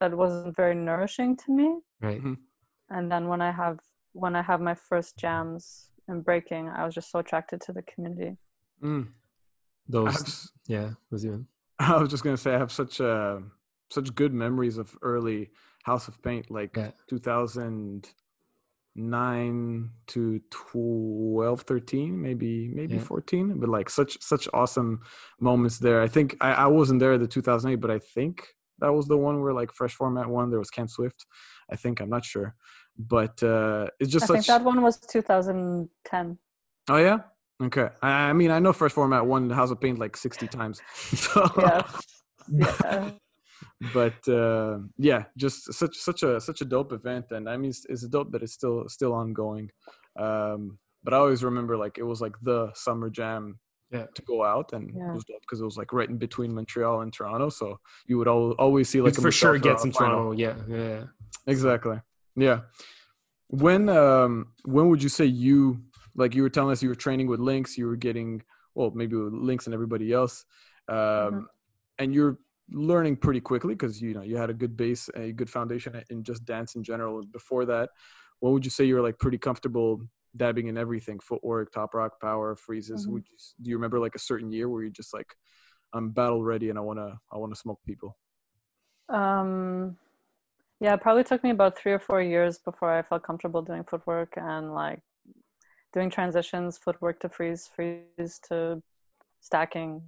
that wasn't very nourishing to me. Right. And then when I have when I have my first jams and breaking, I was just so attracted to the community. Mm. Those. have s- Yeah. Was even. I was just gonna say I have such uh, such good memories of early House of Paint, like Yeah. 2009 to 12, 13, maybe maybe Yeah. 14. But like such such awesome moments there. I think I, I wasn't there at the 2008, but I think that was the one where like Fresh Format one. There was Ken Swift. I think I'm not sure, but uh, it's just I such. think that one was 2010. Oh yeah. Okay. I, mean, I know Fresh Format won House of Paint like 60 times. So, Yeah. Yeah. but uh, yeah, just such such a such a dope event, and I mean, it's, it's dope that it's still still ongoing. Um, but I always remember like it was like the summer jam Yeah. to go out, and Yeah. it was dope because it was like right in between Montreal and Toronto, so you would al- always see like for sure gets in Toronto Yeah. Yeah. Exactly. Yeah. When um when would you say you like you were telling us you were training with Lynx, you were getting well maybe with Lynx and everybody else, um, and you're learning pretty quickly because you know you had a good base, a good foundation in just dance in general. Before that, what would you say you were like pretty comfortable dabbing in everything, footwork, top rock, power, freezes? Mhm. Would you, do you remember like a certain year where you're just like I'm battle ready and I wanna I wanna smoke people? Um, yeah, it probably took me about three or four years before I felt comfortable doing footwork and like doing transitions, footwork to freeze, freeze to stacking,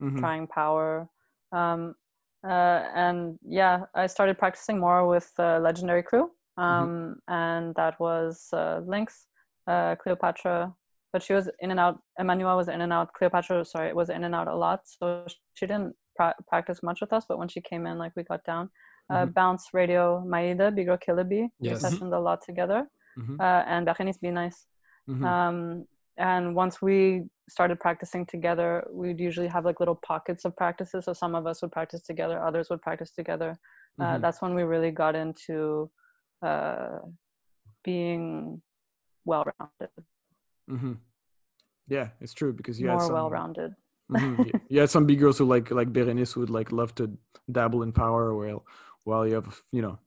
Mhm. trying power. Um, uh, and yeah, I started practicing more with uh, Legendary Crew, um, and that was uh, Lynx, uh, Cleopatra, but she was in and out. Emmanuel was in and out. Cleopatra, sorry, was in and out a lot, so she didn't pra- practice much with us. But when she came in, like we got down. Uh, Mhm. Bounce Radio, Maida, Bigro Killaby, we Yes. sessioned a lot together, Mhm. uh, and Berenice Be Nice. Mhm. Um, and once we started practicing together, we'd usually have like little pockets of practices. So some of us would practice together, others would practice together. Uh, Mhm. That's when we really got into uh, being well-rounded, hmm Yeah, it's true because you had more some, well-rounded. Mhm. Y- you had some big girls who like like Berenice who would like love to dabble in power, while while you have you know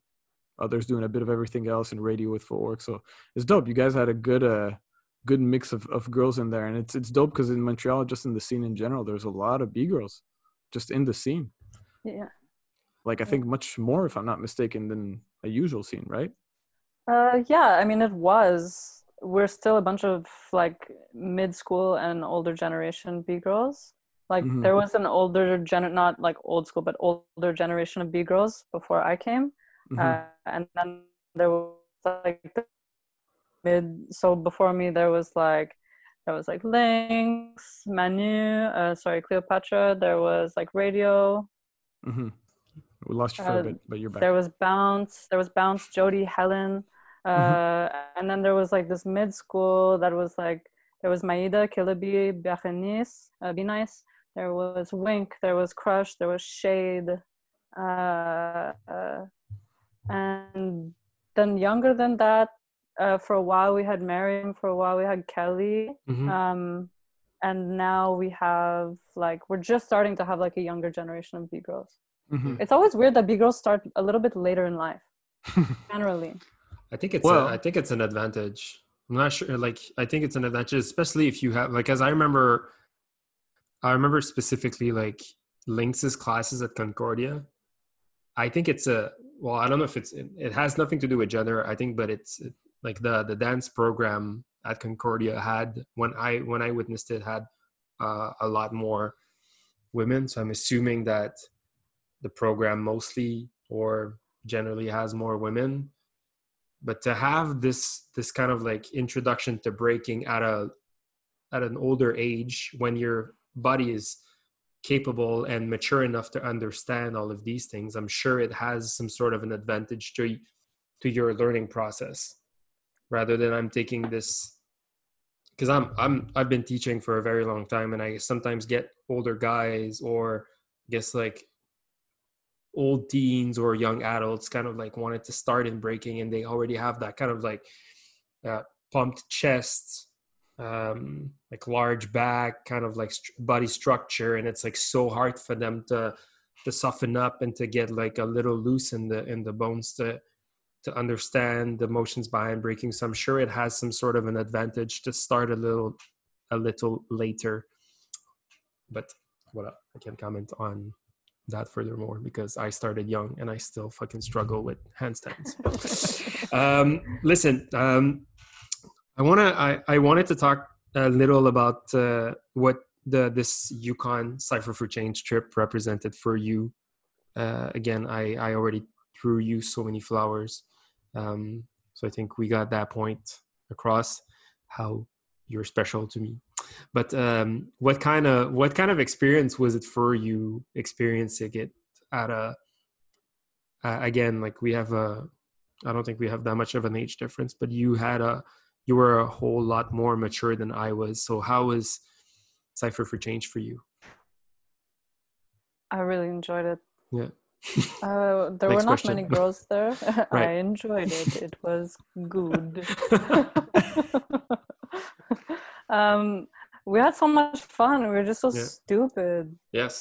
others doing a bit of everything else and radio with footwork. So it's dope. You guys had a good uh good mix of, of girls in there, and it's it's dope because in Montreal, just in the scene in general, there's a lot of B girls just in the scene. Yeah. Like I think much more, if I'm not mistaken, than a usual scene, right? Uh, yeah, I mean, it was. We're still a bunch of like mid school and older generation B girls. Like Mhm. there was an older gen, not like old school, but older generation of B girls before I came, Mhm. uh, and then there was like mid. So before me, there was like there was like Lynx, Manu, uh, sorry, Cleopatra. There was like Radio. Mhm. We lost you for Uh, a bit, but you're back. There was Bounce. There was Bounce, Jody, Helen, uh, Mm-hmm. and then there was like this mid school that was like there was Maida, Killaby, Berenice, uh, Be Nice. There was Wink. There was Crush. There was Shade, uh, uh, and then younger than that. Uh, for a while we had Mariam. For a while we had Kelly. Mhm. Um, and now we have like we're just starting to have like a younger generation of B girls. Mhm. It's always weird that B girls start a little bit later in life, generally. I think it's Well- a, I think it's an advantage. I'm not sure. Like I think it's an advantage, especially if you have like as I remember. I remember specifically like Lynx's classes at Concordia. I think it's a well. I don't know if it's it, it has nothing to do with gender. I think, but it's it, like the the dance program at Concordia had when I when I witnessed it had uh, a lot more women. So I'm assuming that the program mostly or generally has more women but to have this this kind of like introduction to breaking at a at an older age when your body is capable and mature enough to understand all of these things i'm sure it has some sort of an advantage to to your learning process rather than i'm taking this because i'm i'm i've been teaching for a very long time and i sometimes get older guys or I guess like old teens or young adults kind of like wanted to start in breaking and they already have that kind of like uh, pumped chest um like large back kind of like st- body structure. And it's like so hard for them to to soften up and to get like a little loose in the in the bones to to understand the motions behind breaking. So i'm sure it has some sort of an advantage to start a little a little later. But what i can comment on that furthermore because i started young and i still fucking struggle with handstands um listen um I want to. I, I wanted to talk a little about uh, what the this Yukon Cipher for Change trip represented for you. Uh, again, I I already threw you so many flowers, um, so I think we got that point across. How you're special to me. But um, what kind of what kind of experience was it for you experiencing it at a uh, again like we have a I don't think we have that much of an age difference, but you had a you were a whole lot more mature than I was. So how was Cipher for Change for you? I really enjoyed it. Yeah. Uh, there Next were not question. many girls there. I enjoyed it. It was good. um, we had so much fun. We were just so Yeah. stupid. yes.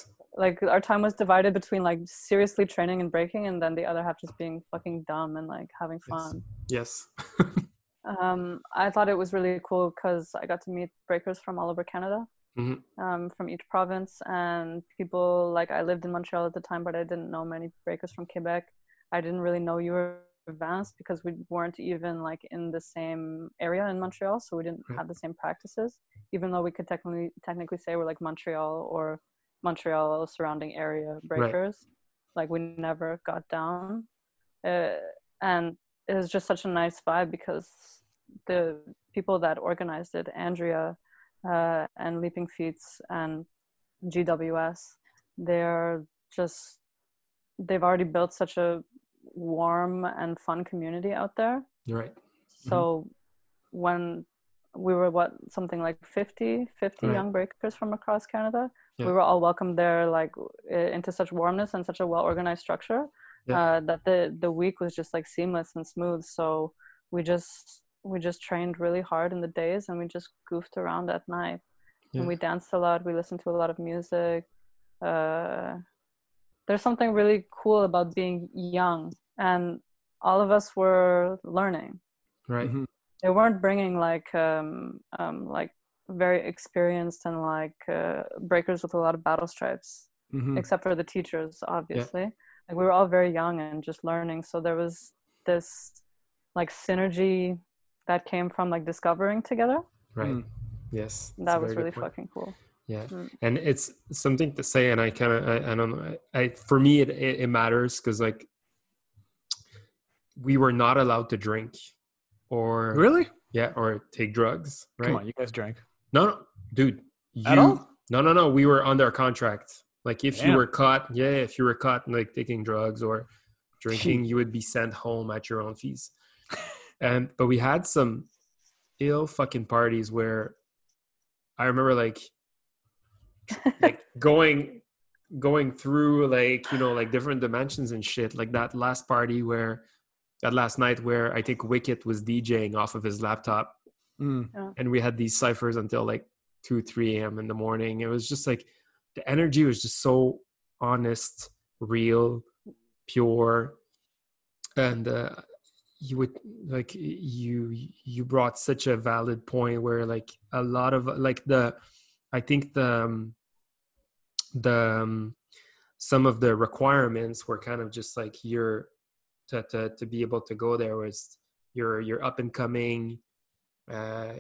Like our time was divided between like seriously training and breaking, and then the other half just being fucking dumb and like having fun. Yes. Um, I thought it was really cool because I got to meet breakers from all over Canada, Mhm. um, from each province, and people like I lived in Montreal at the time, but I didn't know many breakers from Quebec. I didn't really know you were advanced because we weren't even like in the same area in Montreal, so we didn't Right. have the same practices. Even though we could technically technically say we're like Montreal or Montreal surrounding area breakers, like we never got down, uh, and it was just such a nice vibe because the people that organized it, Andrea uh, and Leaping Feats and GWS, they're just they've already built such a warm and fun community out there. Right. So when we were what something like 50 50 Right. young breakers from across Canada, Yeah. we were all welcomed there like into such warmness and such a well organized structure Yeah. uh, that the the week was just like seamless and smooth. So we just we just trained really hard in the days and we just goofed around at night Yeah. and we danced a lot. We listened to a lot of music. Uh, there's something really cool about being young and all of us were learning Right. Mhm. they weren't bringing like um, um like very experienced and like uh, breakers with a lot of battle stripes Mhm. except for the teachers obviously yeah. like we were all very young and just learning so there was this like synergy that came from like discovering together Right. Mm. Yes. that was really fucking cool Yeah. Mm. And it's something to say, and I kind of, I, I don't know. I, I for me, it it, it matters because like we were not allowed to drink, or Really? yeah, or take drugs. Right? Come on, you guys drank. No, no, dude. You, At all? No, no, no. We were under contract. Like if you were caught, yeah, if you were caught like taking drugs or drinking, you would be sent home at your own fees. And but we had some ill fucking parties where I remember like like going going through like you know like different dimensions and shit. Like that last party where that last night where i think wicket was djing off of his laptop. Mm. and we had these ciphers until like 2 3 a.m in the morning. It was just like the energy was just so honest real pure. And uh you would like you you brought such a valid point where like a lot of like the i think the um, the um, some of the requirements were kind of just like you're to, to to be able to go there was you're you're up and coming uh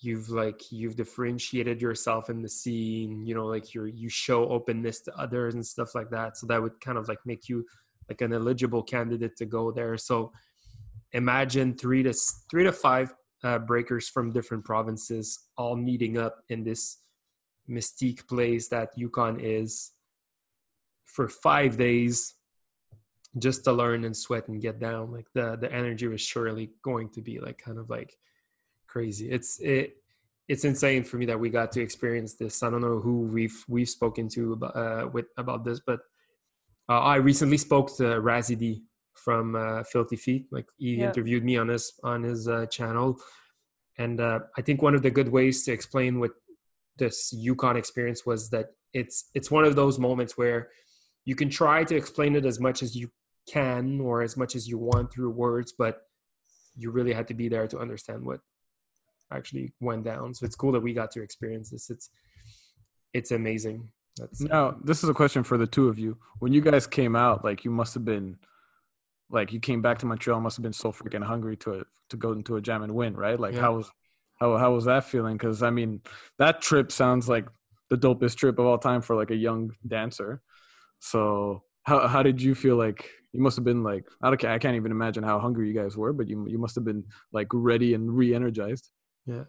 you've like you've differentiated yourself in the scene you know like you're you show openness to others and stuff like that. So that would kind of like make you like an eligible candidate to go there. So imagine three to three to five uh, breakers from different provinces all meeting up in this mystique place that Yukon is for five days just to learn and sweat and get down. Like the the energy was surely going to be like kind of like crazy. It's it it's insane for me that we got to experience this. I don't know who we've we've spoken to about uh, with about this but uh, i recently spoke to razidi from uh, filthy feet. Like he yeah. interviewed me on his on his uh, channel. And uh, i think one of the good ways to explain what this yukon experience was that it's it's one of those moments where you can try to explain it as much as you can or as much as you want through words, but you really had to be there to understand what actually went down. So it's cool that we got to experience this. It's it's amazing. That's now this is a question for the two of you. When you guys came out, like you must have been like you came back to Montreal, must have been so freaking hungry to to go into a jam and win, right? Like yeah. how was how how was that feeling? Because I mean, that trip sounds like the dopest trip of all time for like a young dancer. So how how did you feel like you must have been like I don't I can't even imagine how hungry you guys were, but you you must have been like ready and re-energized. Yeah.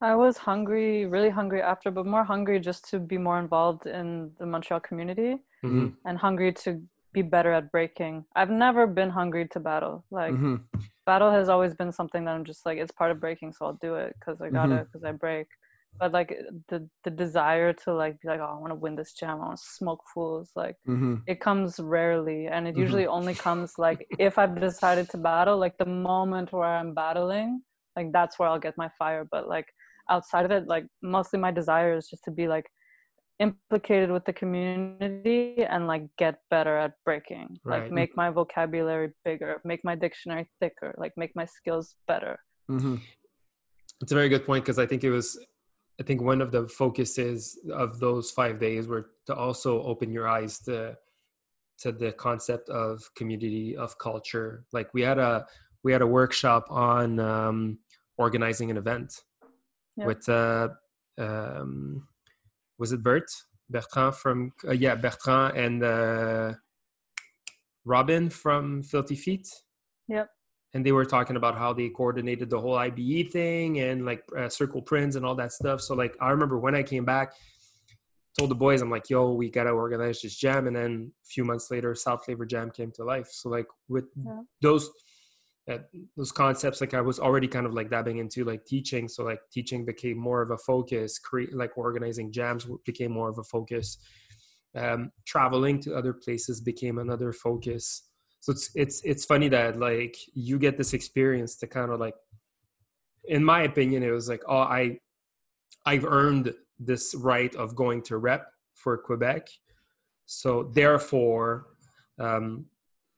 I was hungry, really hungry after, but more hungry just to be more involved in the Montreal community mm-hmm. and hungry to be better at breaking. I've never been hungry to battle. Like mm-hmm. Battle has always been something that I'm just like it's part of breaking, so I'll do it because I gotta because mm-hmm. I break but like the the desire to like be like oh i want to win this jam i want to smoke fools like mm-hmm. it comes rarely and it mm-hmm. usually only comes like if i've decided to battle like the moment where i'm battling like that's where i'll get my fire but like outside of it like mostly my desire is just to be like implicated with the community and like get better at breaking right. like make my vocabulary bigger make my dictionary thicker like make my skills better mm-hmm. it's a very good point because i think it was I think one of the focuses of those five days were to also open your eyes to to the concept of community of culture. Like we had a we had a workshop on um, organizing an event yep. with uh, um, was it Bert Bertrand from uh, yeah Bertrand and uh, Robin from Filthy Feet. Yep and they were talking about how they coordinated the whole IBE thing and like uh, circle prints and all that stuff. So like I remember when I came back, told the boys I'm like, yo, we gotta organize this jam, and then a few months later, South Flavor Jam came to life. So like with yeah. those uh, those concepts, like I was already kind of like dabbing into like teaching. So like teaching became more of a focus. Create like organizing jams became more of a focus. Um, traveling to other places became another focus so it's it's it's funny that like you get this experience to kind of like in my opinion it was like oh i i've earned this right of going to rep for quebec so therefore um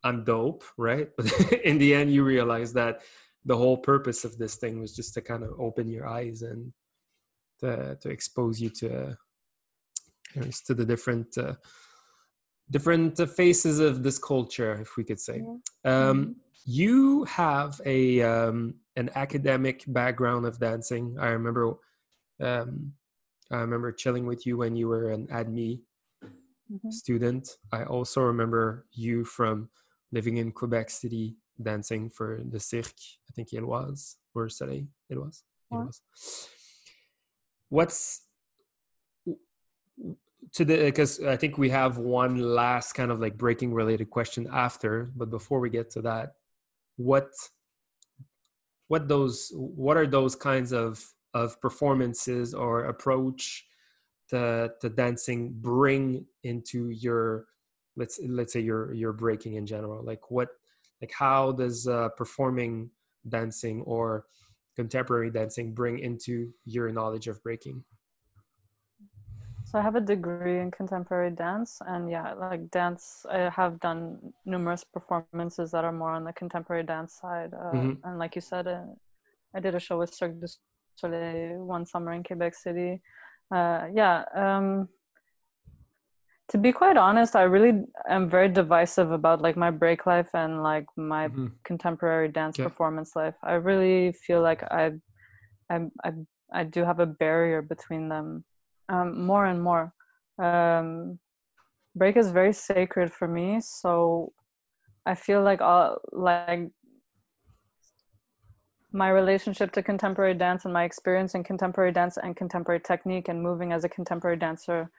i'm dope right but in the end you realize that the whole purpose of this thing was just to kind of open your eyes and to, to expose you to to the different uh, different faces of this culture, if we could say. Um, mm-hmm. You have a um, an academic background of dancing. I remember, um, I remember chilling with you when you were an ADMI mm-hmm. student. I also remember you from living in Quebec City, dancing for the Cirque. I think it was or Soleil. It was. It was. What's to the because I think we have one last kind of like breaking related question after, but before we get to that, what what those what are those kinds of of performances or approach to to dancing bring into your let's let's say your your breaking in general like what like how does uh, performing dancing or contemporary dancing bring into your knowledge of breaking so I have a degree in contemporary dance, and yeah, like dance, I have done numerous performances that are more on the contemporary dance side. Uh, mm-hmm. And like you said, uh, I did a show with Cirque du Soleil one summer in Quebec City. Uh, yeah. Um, to be quite honest, I really am very divisive about like my break life and like my mm-hmm. contemporary dance yeah. performance life. I really feel like I, I, I, I do have a barrier between them um, more and more. Um, break is very sacred for me, so I feel like I'll, like my relationship to contemporary dance and my experience in contemporary dance and contemporary technique and moving as a contemporary dancer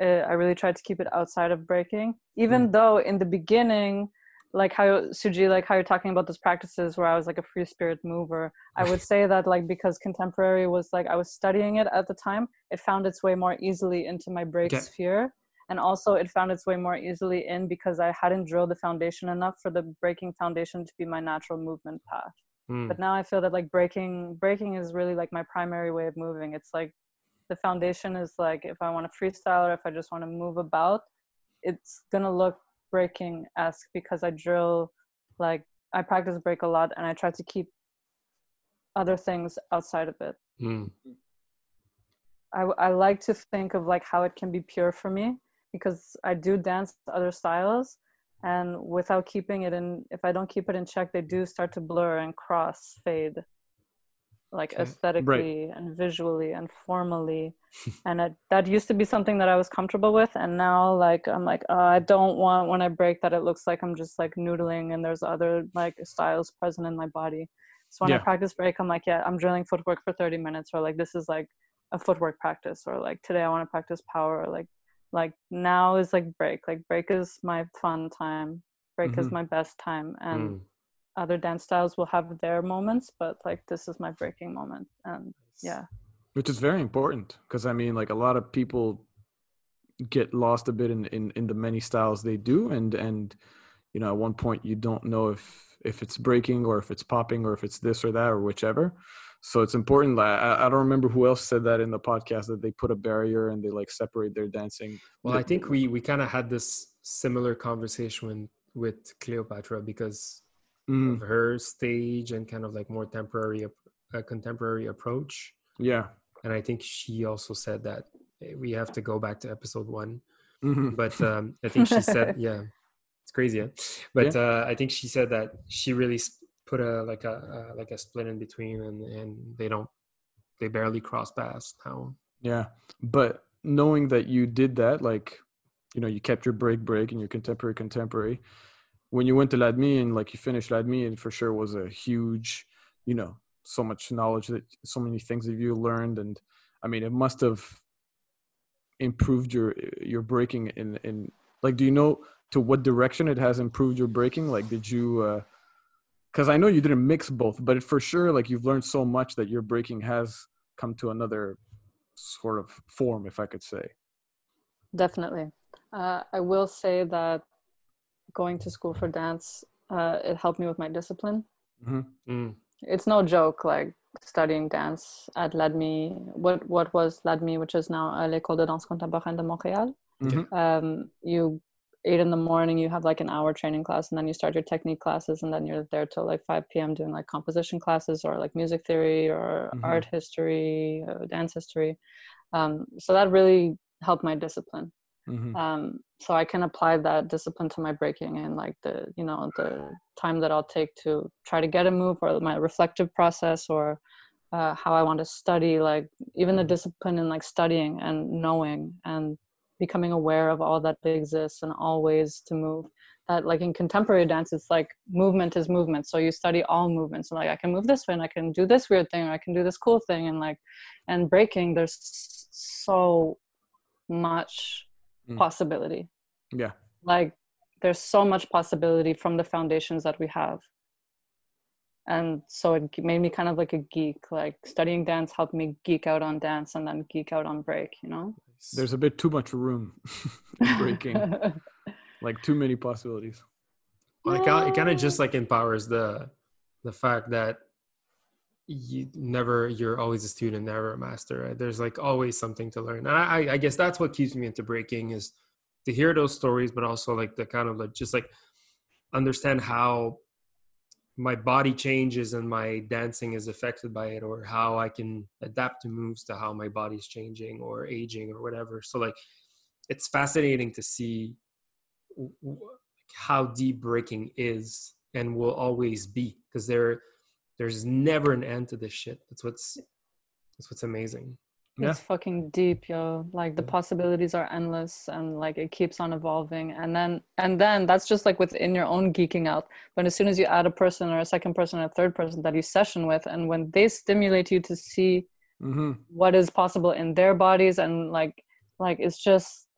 uh, i really tried to keep it outside of breaking. Even Mm. though in the beginning like how suji like how you're talking about those practices where i was like a free spirit mover i would say that like because contemporary was like i was studying it at the time it found its way more easily into my break sphere. And also it found its way more easily in because i hadn't drilled the foundation enough for the breaking foundation to be my natural movement path. Mm. but now i feel that like breaking breaking is really like my primary way of moving. It's like the foundation is like if i want to freestyle or if i just want to move about it's gonna look breaking esque because i drill like i practice break a lot and i try to keep other things outside of it Mm. I, I like to think of like how it can be pure for me because I do dance other styles and without keeping it in if I don't keep it in check they do start to blur and cross fade like aesthetically and visually and formally. And it, that used to be something that I was comfortable with and now like I'm like uh, I don't want when I break that it looks like I'm just like noodling and there's other like styles present in my body. So when I practice break I'm like yeah I'm drilling footwork for 30 minutes or like this is like a footwork practice or like today I want to practice power or like like now is like break. Like break is my fun time. Break is Mhm. my best time and Mm. Other dance styles will have their moments but like this is my breaking moment and yeah. Which is very important because i mean like a lot of people get lost a bit in, in in the many styles they do and and you know at one point you don't know if if it's breaking or if it's popping or if it's this or that or whichever. So it's important I, I don't remember who else said that in the podcast that they put a barrier and they like separate their dancing. Well, I think we we kind of had this similar conversation when, with Cleopatra because Mhm. of her stage and kind of like more temporary, uh, contemporary approach. yeah And I think she also said that we have to go back to episode one. Mhm. But um, I think she said, yeah, it's crazy. Yeah? But uh, I think she said that she really put a like a uh, like a split in between, and and they don't they barely cross paths now. Yeah, but knowing that you did that, like, you know, you kept your break break and your contemporary contemporary. When you went to LADMI and like you finished LADMI, and for sure was a huge, you know, so much knowledge that so many things that you learned, and I mean, it must have improved your your breaking in in like. Do you know to what direction it has improved your breaking? Like, did you? uh because I know you didn't mix both, but for sure, like you've learned so much that your breaking has come to another sort of form, if I could say. definitely uh, i will say that going to school for dance uh, it helped me with my discipline Mm. it's no joke like studying dance at l'admi what what was l'admi which is now uh, l'école de danse contemporaine de montréal Mhm. um, you eight in the morning you have like an hour training class and then you start your technique classes and then you're there till like 5 p.m doing like composition classes or like music theory or Mhm. art history uh, dance history um, so that really helped my discipline Mhm. um, so i can apply that discipline to my breaking and like the you know the time that i'll take to try to get a move or my reflective process or uh, how i want to study like even the discipline in like studying and knowing and becoming aware of all that exists and all ways to move that like in contemporary dance it's like movement is movement. So you study all movements. And, like i can move this way and i can do this weird thing or i can do this cool thing and like and breaking there's so much Mm. possibility Yeah. like there's so much possibility from the foundations that we have and so it made me kind of like a geek like studying dance helped me geek out on dance and then geek out on break you know There's a bit too much room breaking, like too many possibilities. It it kind of just like empowers the the fact that you never you're always a student never a master right? there's like always something to learn and I, I guess that's what keeps me into breaking is to hear those stories but also like the kind of like just like understand how my body changes and my dancing is affected by it or how i can adapt to moves to how my body's changing or aging or whatever so like it's fascinating to see how deep breaking is and will always be because there there's never an end to this shit that's what's that's what's amazing Yeah. It's fucking deep, yo. Like the possibilities are endless and like it keeps on evolving. And then and then that's just like within your own geeking out. But as soon as you add a person or a second person or a third person that you session with and when they stimulate you to see hmm what is possible in their bodies and like like it's just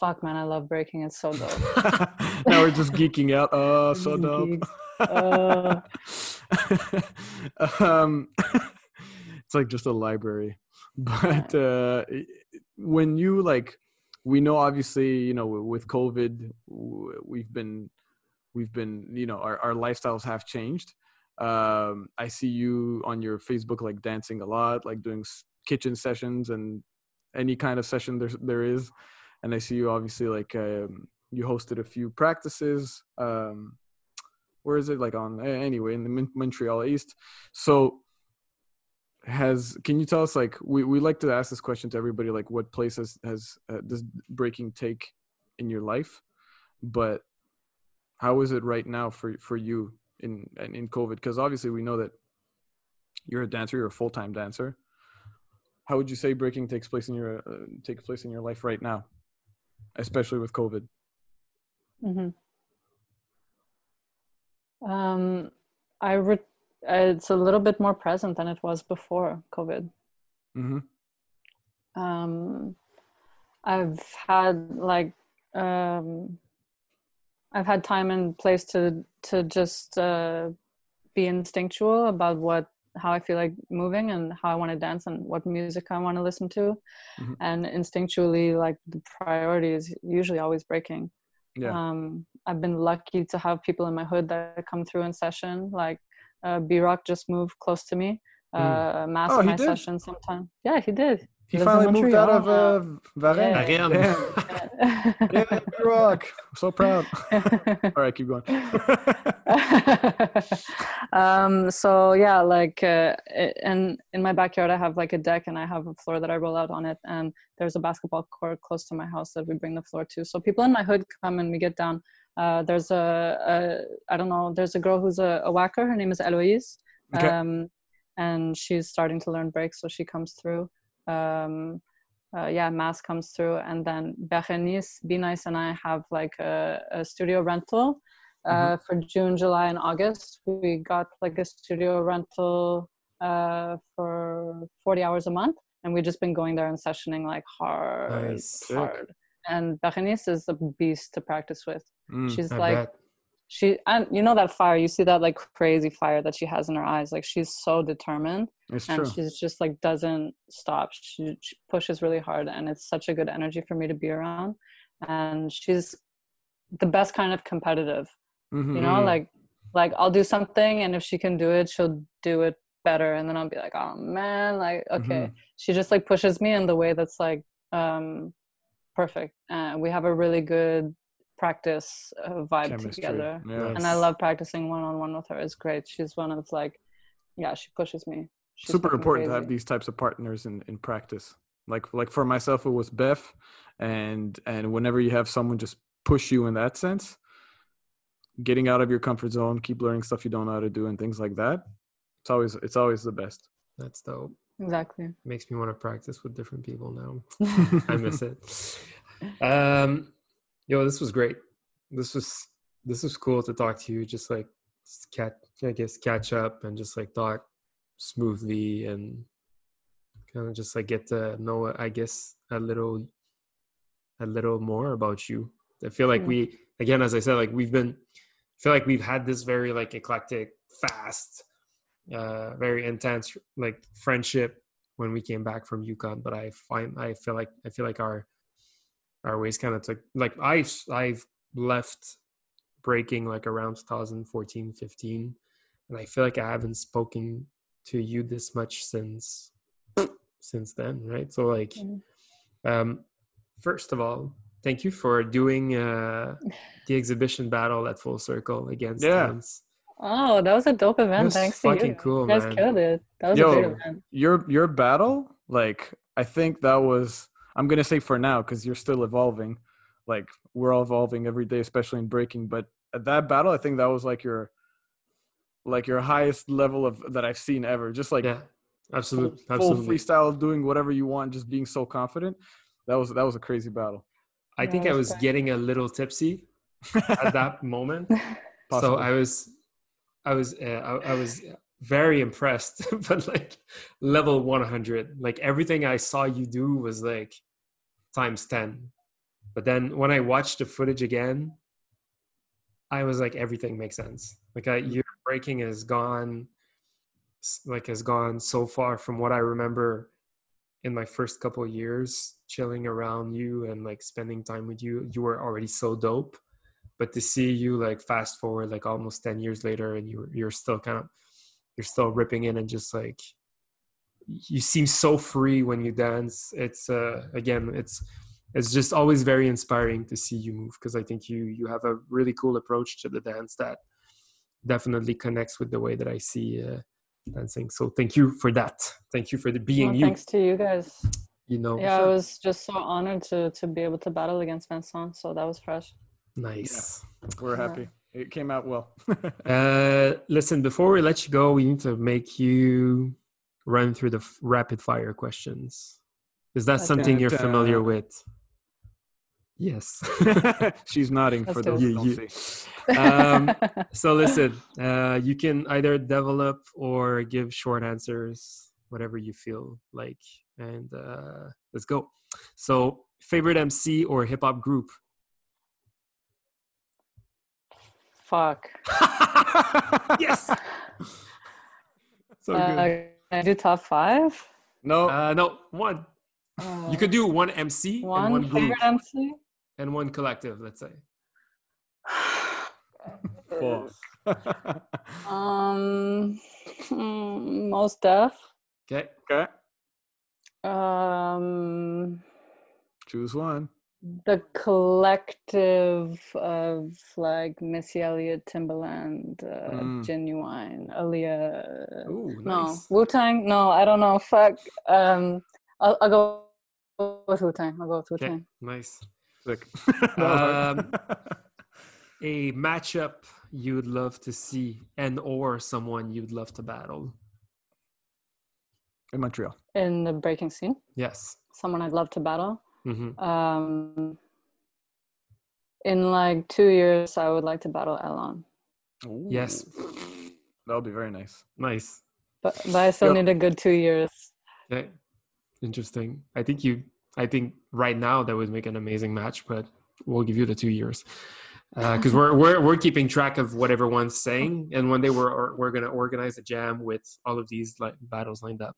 fuck man, I love breaking. It's so dope. now we're just geeking out. Oh, so dope. Uh. um, it's like just a library. But uh, when you like, we know obviously, you know, with COVID, we've been, we've been, you know, our, our lifestyles have changed. Um, I see you on your Facebook like dancing a lot, like doing kitchen sessions and any kind of session there there is. And I see you obviously like um, you hosted a few practices. Um, where is it? Like on anyway in the Mon- Montreal East? So has can you tell us like we, we like to ask this question to everybody like what place has has uh, does breaking take in your life? But how is it right now for for you in in covid? Because obviously we know that you're a dancer you're a full-time dancer. How would you say breaking takes place in your uh, takes place in your life right now especially with covid? Hmm Um, I re- it's a little bit more present than it was before COVID. mm-hmm. Um, I've had like um, I've had time and place to to just uh, be instinctual about what how I feel like moving and how I want to dance and what music I want to listen to, Mhm. and instinctually like the priority is usually always breaking. Yeah Um, I've been lucky to have people in my hood that come through in session. Like uh, B Rock just moved close to me. Uh, Mass Oh, my did? session sometime. Yeah, he did. He lives finally moved out of Montreal uh, Varennes. Yeah. Ariane. Damn. yeah rock so proud all right keep going um so yeah like uh, it- and in my backyard i have like a deck and i have a floor that i roll out on it and there's a basketball court close to my house that we bring the floor to so people in my hood come and we get down uh there's a, a i don't know there's a girl who's a, a waacker her name is eloise Okay. um and she's starting to learn breaks so she comes through um uh, yeah, Mass comes through, and then Berenice, Be Nice, and I have like a, a studio rental uh, for June, July, and August. We got like a studio rental uh, for 40 hours a month, and we've just been going there and sessioning like hard, Nice. Hard. And Berenice is a beast to practice with. Mm. She's I like, bet. She, and you know that fire, you see that like crazy fire that she has in her eyes. Like she's so determined it's and true she's just like doesn't stop she, she pushes really hard and it's such a good energy for me to be around and she's the best kind of competitive Mhm. you know like like i'll do something and if she can do it she'll do it better and then i'll be like oh man like okay Mhm. she just like pushes me in the way that's like um perfect and we have a really good practice uh, vibe Chemistry. together Yeah. and i love practicing one-on-one with her it's great she's one of like yeah she pushes me She's super fucking important to have these types of partners in, in practice like like for myself it was beth and and whenever you have someone just push you in that sense getting out of your comfort zone keep learning stuff you don't know how to do and things like that it's always it's always the best That's dope. exactly Makes me want to practice with different people now. I miss it. Um, yo, this was great. This was this was cool to talk to you. Just like catch, I guess, catch up and just like talk smoothly and kind of just like get to know, I guess, a little, a little more about you. I feel like Mm. we, again, as I said, like we've been, I feel like we've had this very like eclectic, fast, uh, very intense like friendship when we came back from Yukon. But I find I feel like I feel like our our ways kind of took like I've I've left breaking like around 2014 15 and I feel like I haven't spoken to you this much since since then right so like Mhm. um first of all thank you for doing uh the exhibition battle at full circle against Yeah. Hans. Oh, that was a dope event. That's Thanks to fucking you. cool, you guys man. killed it. That was a Yo. great event. your your battle like i think that was i'm gonna say for now because you're still evolving like we're all evolving every day especially in breaking but at that battle i think that was like your like your highest level of that i've seen ever just like yeah Absolutely, full absolutely. freestyle, doing whatever you want, just being so confident. That was that was a crazy battle. I think I was was getting a little tipsy at that moment. so I was, I was, uh, I, I was very impressed, but like level 100. Like everything I saw you do was like times 10. But then when I watched the footage again, I was like, everything makes sense. Like I, mm. your breaking has gone, like has gone so far from what I remember in my first couple of years chilling around you and like spending time with you. You were already so dope but to see you like fast forward like almost 10 years later and you're you're still kind of you're still ripping in and just like you seem so free when you dance it's uh again it's it's just always very inspiring to see you move because i think you you have a really cool approach to the dance that definitely connects with the way that i see uh, dancing so thank you for that thank you for the being Well, you thanks to you guys. you know Yeah, I was just so honored to to be able to battle against Vincent. So that was fresh. nice We're Yeah. happy. It came out well. Uh, listen, before we let you go, we need to make you run through the f- rapid fire questions. Is that Okay. something you're Da-da. familiar with? Yes. She's nodding Let's for do those it. who don't Yeah, see. um, so listen, uh, you can either develop or give short answers, whatever you feel like. And uh, let's go. So, favorite MC or hip hop group? Fuck. yes. so Uh, good. Can I do top five? No, Uh, no, one. You could do one MC one, and one group favorite MC. and one collective, let's say. four. Um, hmm, Mos Def. Okay. okay, Um, choose one. The collective of like Missy Elliott, Timbaland, uh, Mm. Ginuwine, Aaliyah. Ooh, No, nice. Wu Tang. No, I don't know. Fuck. Um, I'll, I'll go with Wu Tang. I'll go with Wu Okay, Tang. nice. Sick. That was hard. Um, A matchup you would love to see and or someone you'd love to battle. In Montreal. In the breaking scene, Yes. someone I'd love to battle. Hmm Um, in like two years, I would like to battle Elon, Yes. That would be very nice. Nice. but but I still Yep. need a good two years. Okay. Interesting. I think you I think right now that would make an amazing match, but we'll give you the two years. Because we're, we're we're keeping track of what everyone's saying, and one day we're we're gonna organize a jam with all of these like battles lined up.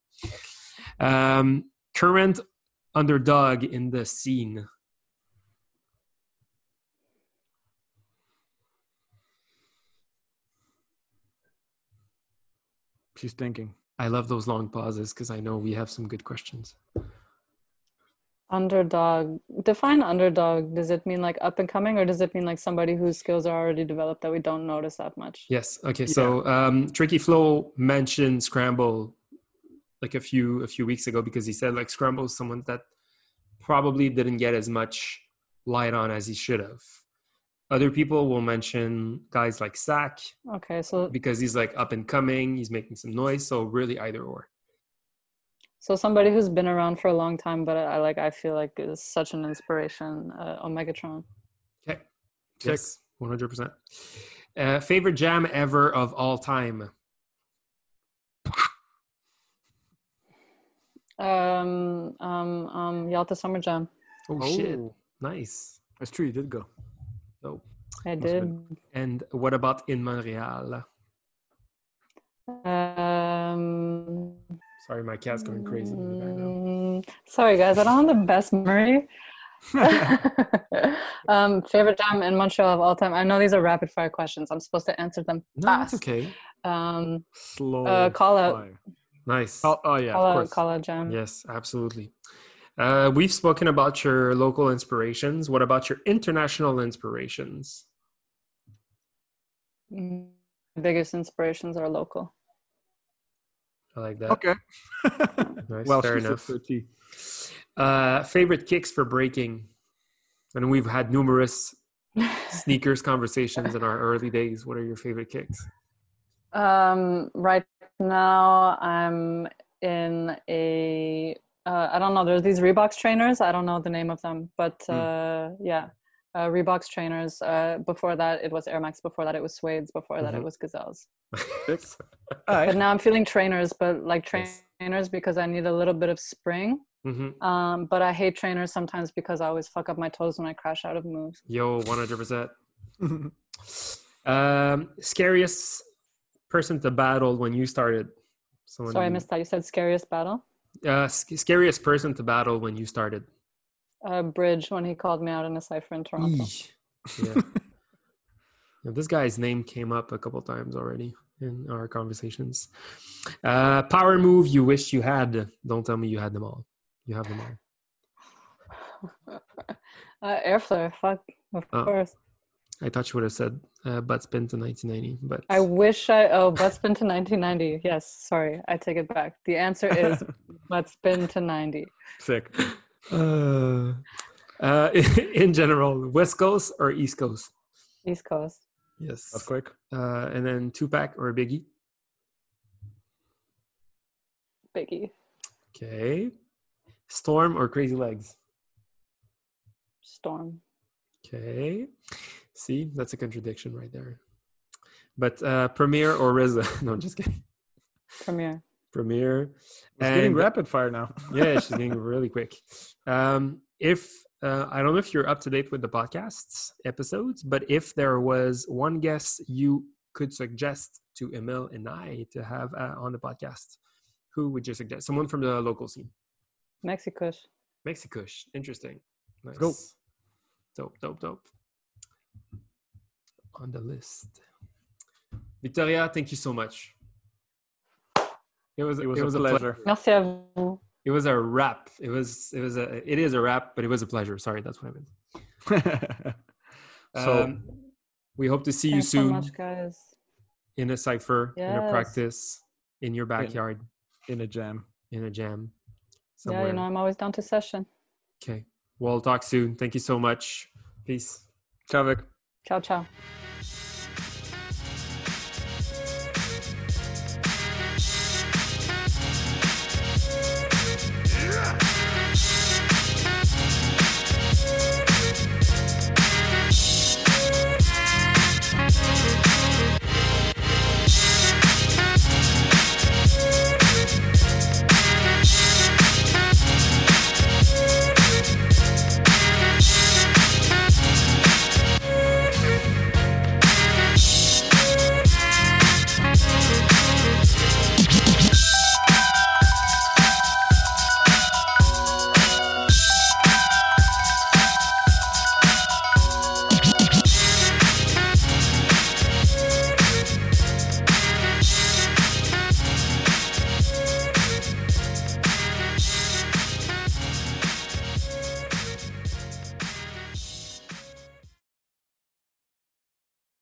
Um, current underdog in the scene. She's thinking. I love those long pauses because I know we have some good questions. Underdog. Define underdog. Does it mean like up and coming, or does it mean like somebody whose skills are already developed that we don't notice that much? Yes. Okay. So um, Tricky Flow mentioned Scramble like a few a few weeks ago because he said like Scramble is someone that probably didn't get as much light on as he should have. Other people will mention guys like Sack Okay, so because he's like up and coming, he's making some noise. So really either or. so somebody who's been around for a long time, but I like I feel like is such an inspiration. Uh, Omegatron. Okay. Yes. One hundred percent. Uh, favorite jam ever of all time. Um, um, um, Yalta Summer Jam. Oh, shit! Nice. That's true. You did go. So, I did. and what about in Montreal? Um, Sorry, my cat's going crazy in the background. mm, sorry, guys, I don't have the best memory. um, favorite jam in Montreal of all time. I know these are rapid fire questions. I'm supposed to answer them No, fast. that's okay. Um, Slow. Uh, call out. Fire. Nice. Oh, oh yeah, call of course. call out jam. Yes, absolutely. Uh, we've spoken about your local inspirations. What about your international inspirations? Mm, biggest inspirations are local. I like that. Okay. Nice, well, fair enough. said 30. Uh, favorite kicks for breaking? And we've had numerous sneakers conversations in our early days. What are your favorite kicks? Um, right now, I'm in a uh, I don't know. There's these Reeboks trainers. I don't know the name of them, but Hmm. uh, yeah, uh, Reeboks trainers. Uh, before that, it was Air Max. Before that, it was Suede's. Before that, it Mhm. was Gazelles. All But now I'm feeling trainers, but like Nice. trainers because I need a little bit of spring. hmm Um, but I hate trainers sometimes because I always fuck up my toes when I crash out of moves. Yo, one hundred percent. Um, scariest person to battle when you started. Someone Sorry, I missed that. You said scariest battle. Uh, sc- scariest person to battle when you started. Uh, Bridge when he called me out in a cipher in Toronto. Yeah. Yeah, this guy's name came up a couple times already in our conversations. Uh, power move you wish you had. Don't tell me you had them all. You have them all. Uh, air flare, fuck, of Oh. course. I thought you would have said uh, butt spin to 1990, but I wish I oh butt spin to 1990. Yes, sorry, I take it back. The answer is butt spin to 90. Sick. uh, uh, in general, West Coast or East Coast? East Coast. Yes. That's quick. Uh, and then Tupac or Biggie? Biggie. Okay. Storm or Crazy Legs? Storm. Okay. See, that's a contradiction right there. But uh, Premier or RZA? no, just kidding. Premier. Premier. It's getting rapid fire now. yeah, she's getting really quick. Um, if uh, I don't know if you're up to date with the podcasts episodes, but if there was one guest you could suggest to Emil and I to have uh, on the podcast, who would you suggest? Someone from the local scene. Mexico. Mexicush. Interesting. Nice. go. Dope, dope, dope. On the list. Victoria, thank you so much. It was It was, a pleasure. Merci à vous. It was a wrap. It was it was a it is a wrap, but it was a pleasure. Sorry, that's what I meant. so Um, we hope to see you Thanks so soon much, guys. in a cipher, in a practice, in your backyard, in a jam. in a jam. Yeah, you know, I'm always down to session. Okay. We'll talk soon. Thank you so much. Peace. Ciao, Vic. Ciao, ciao.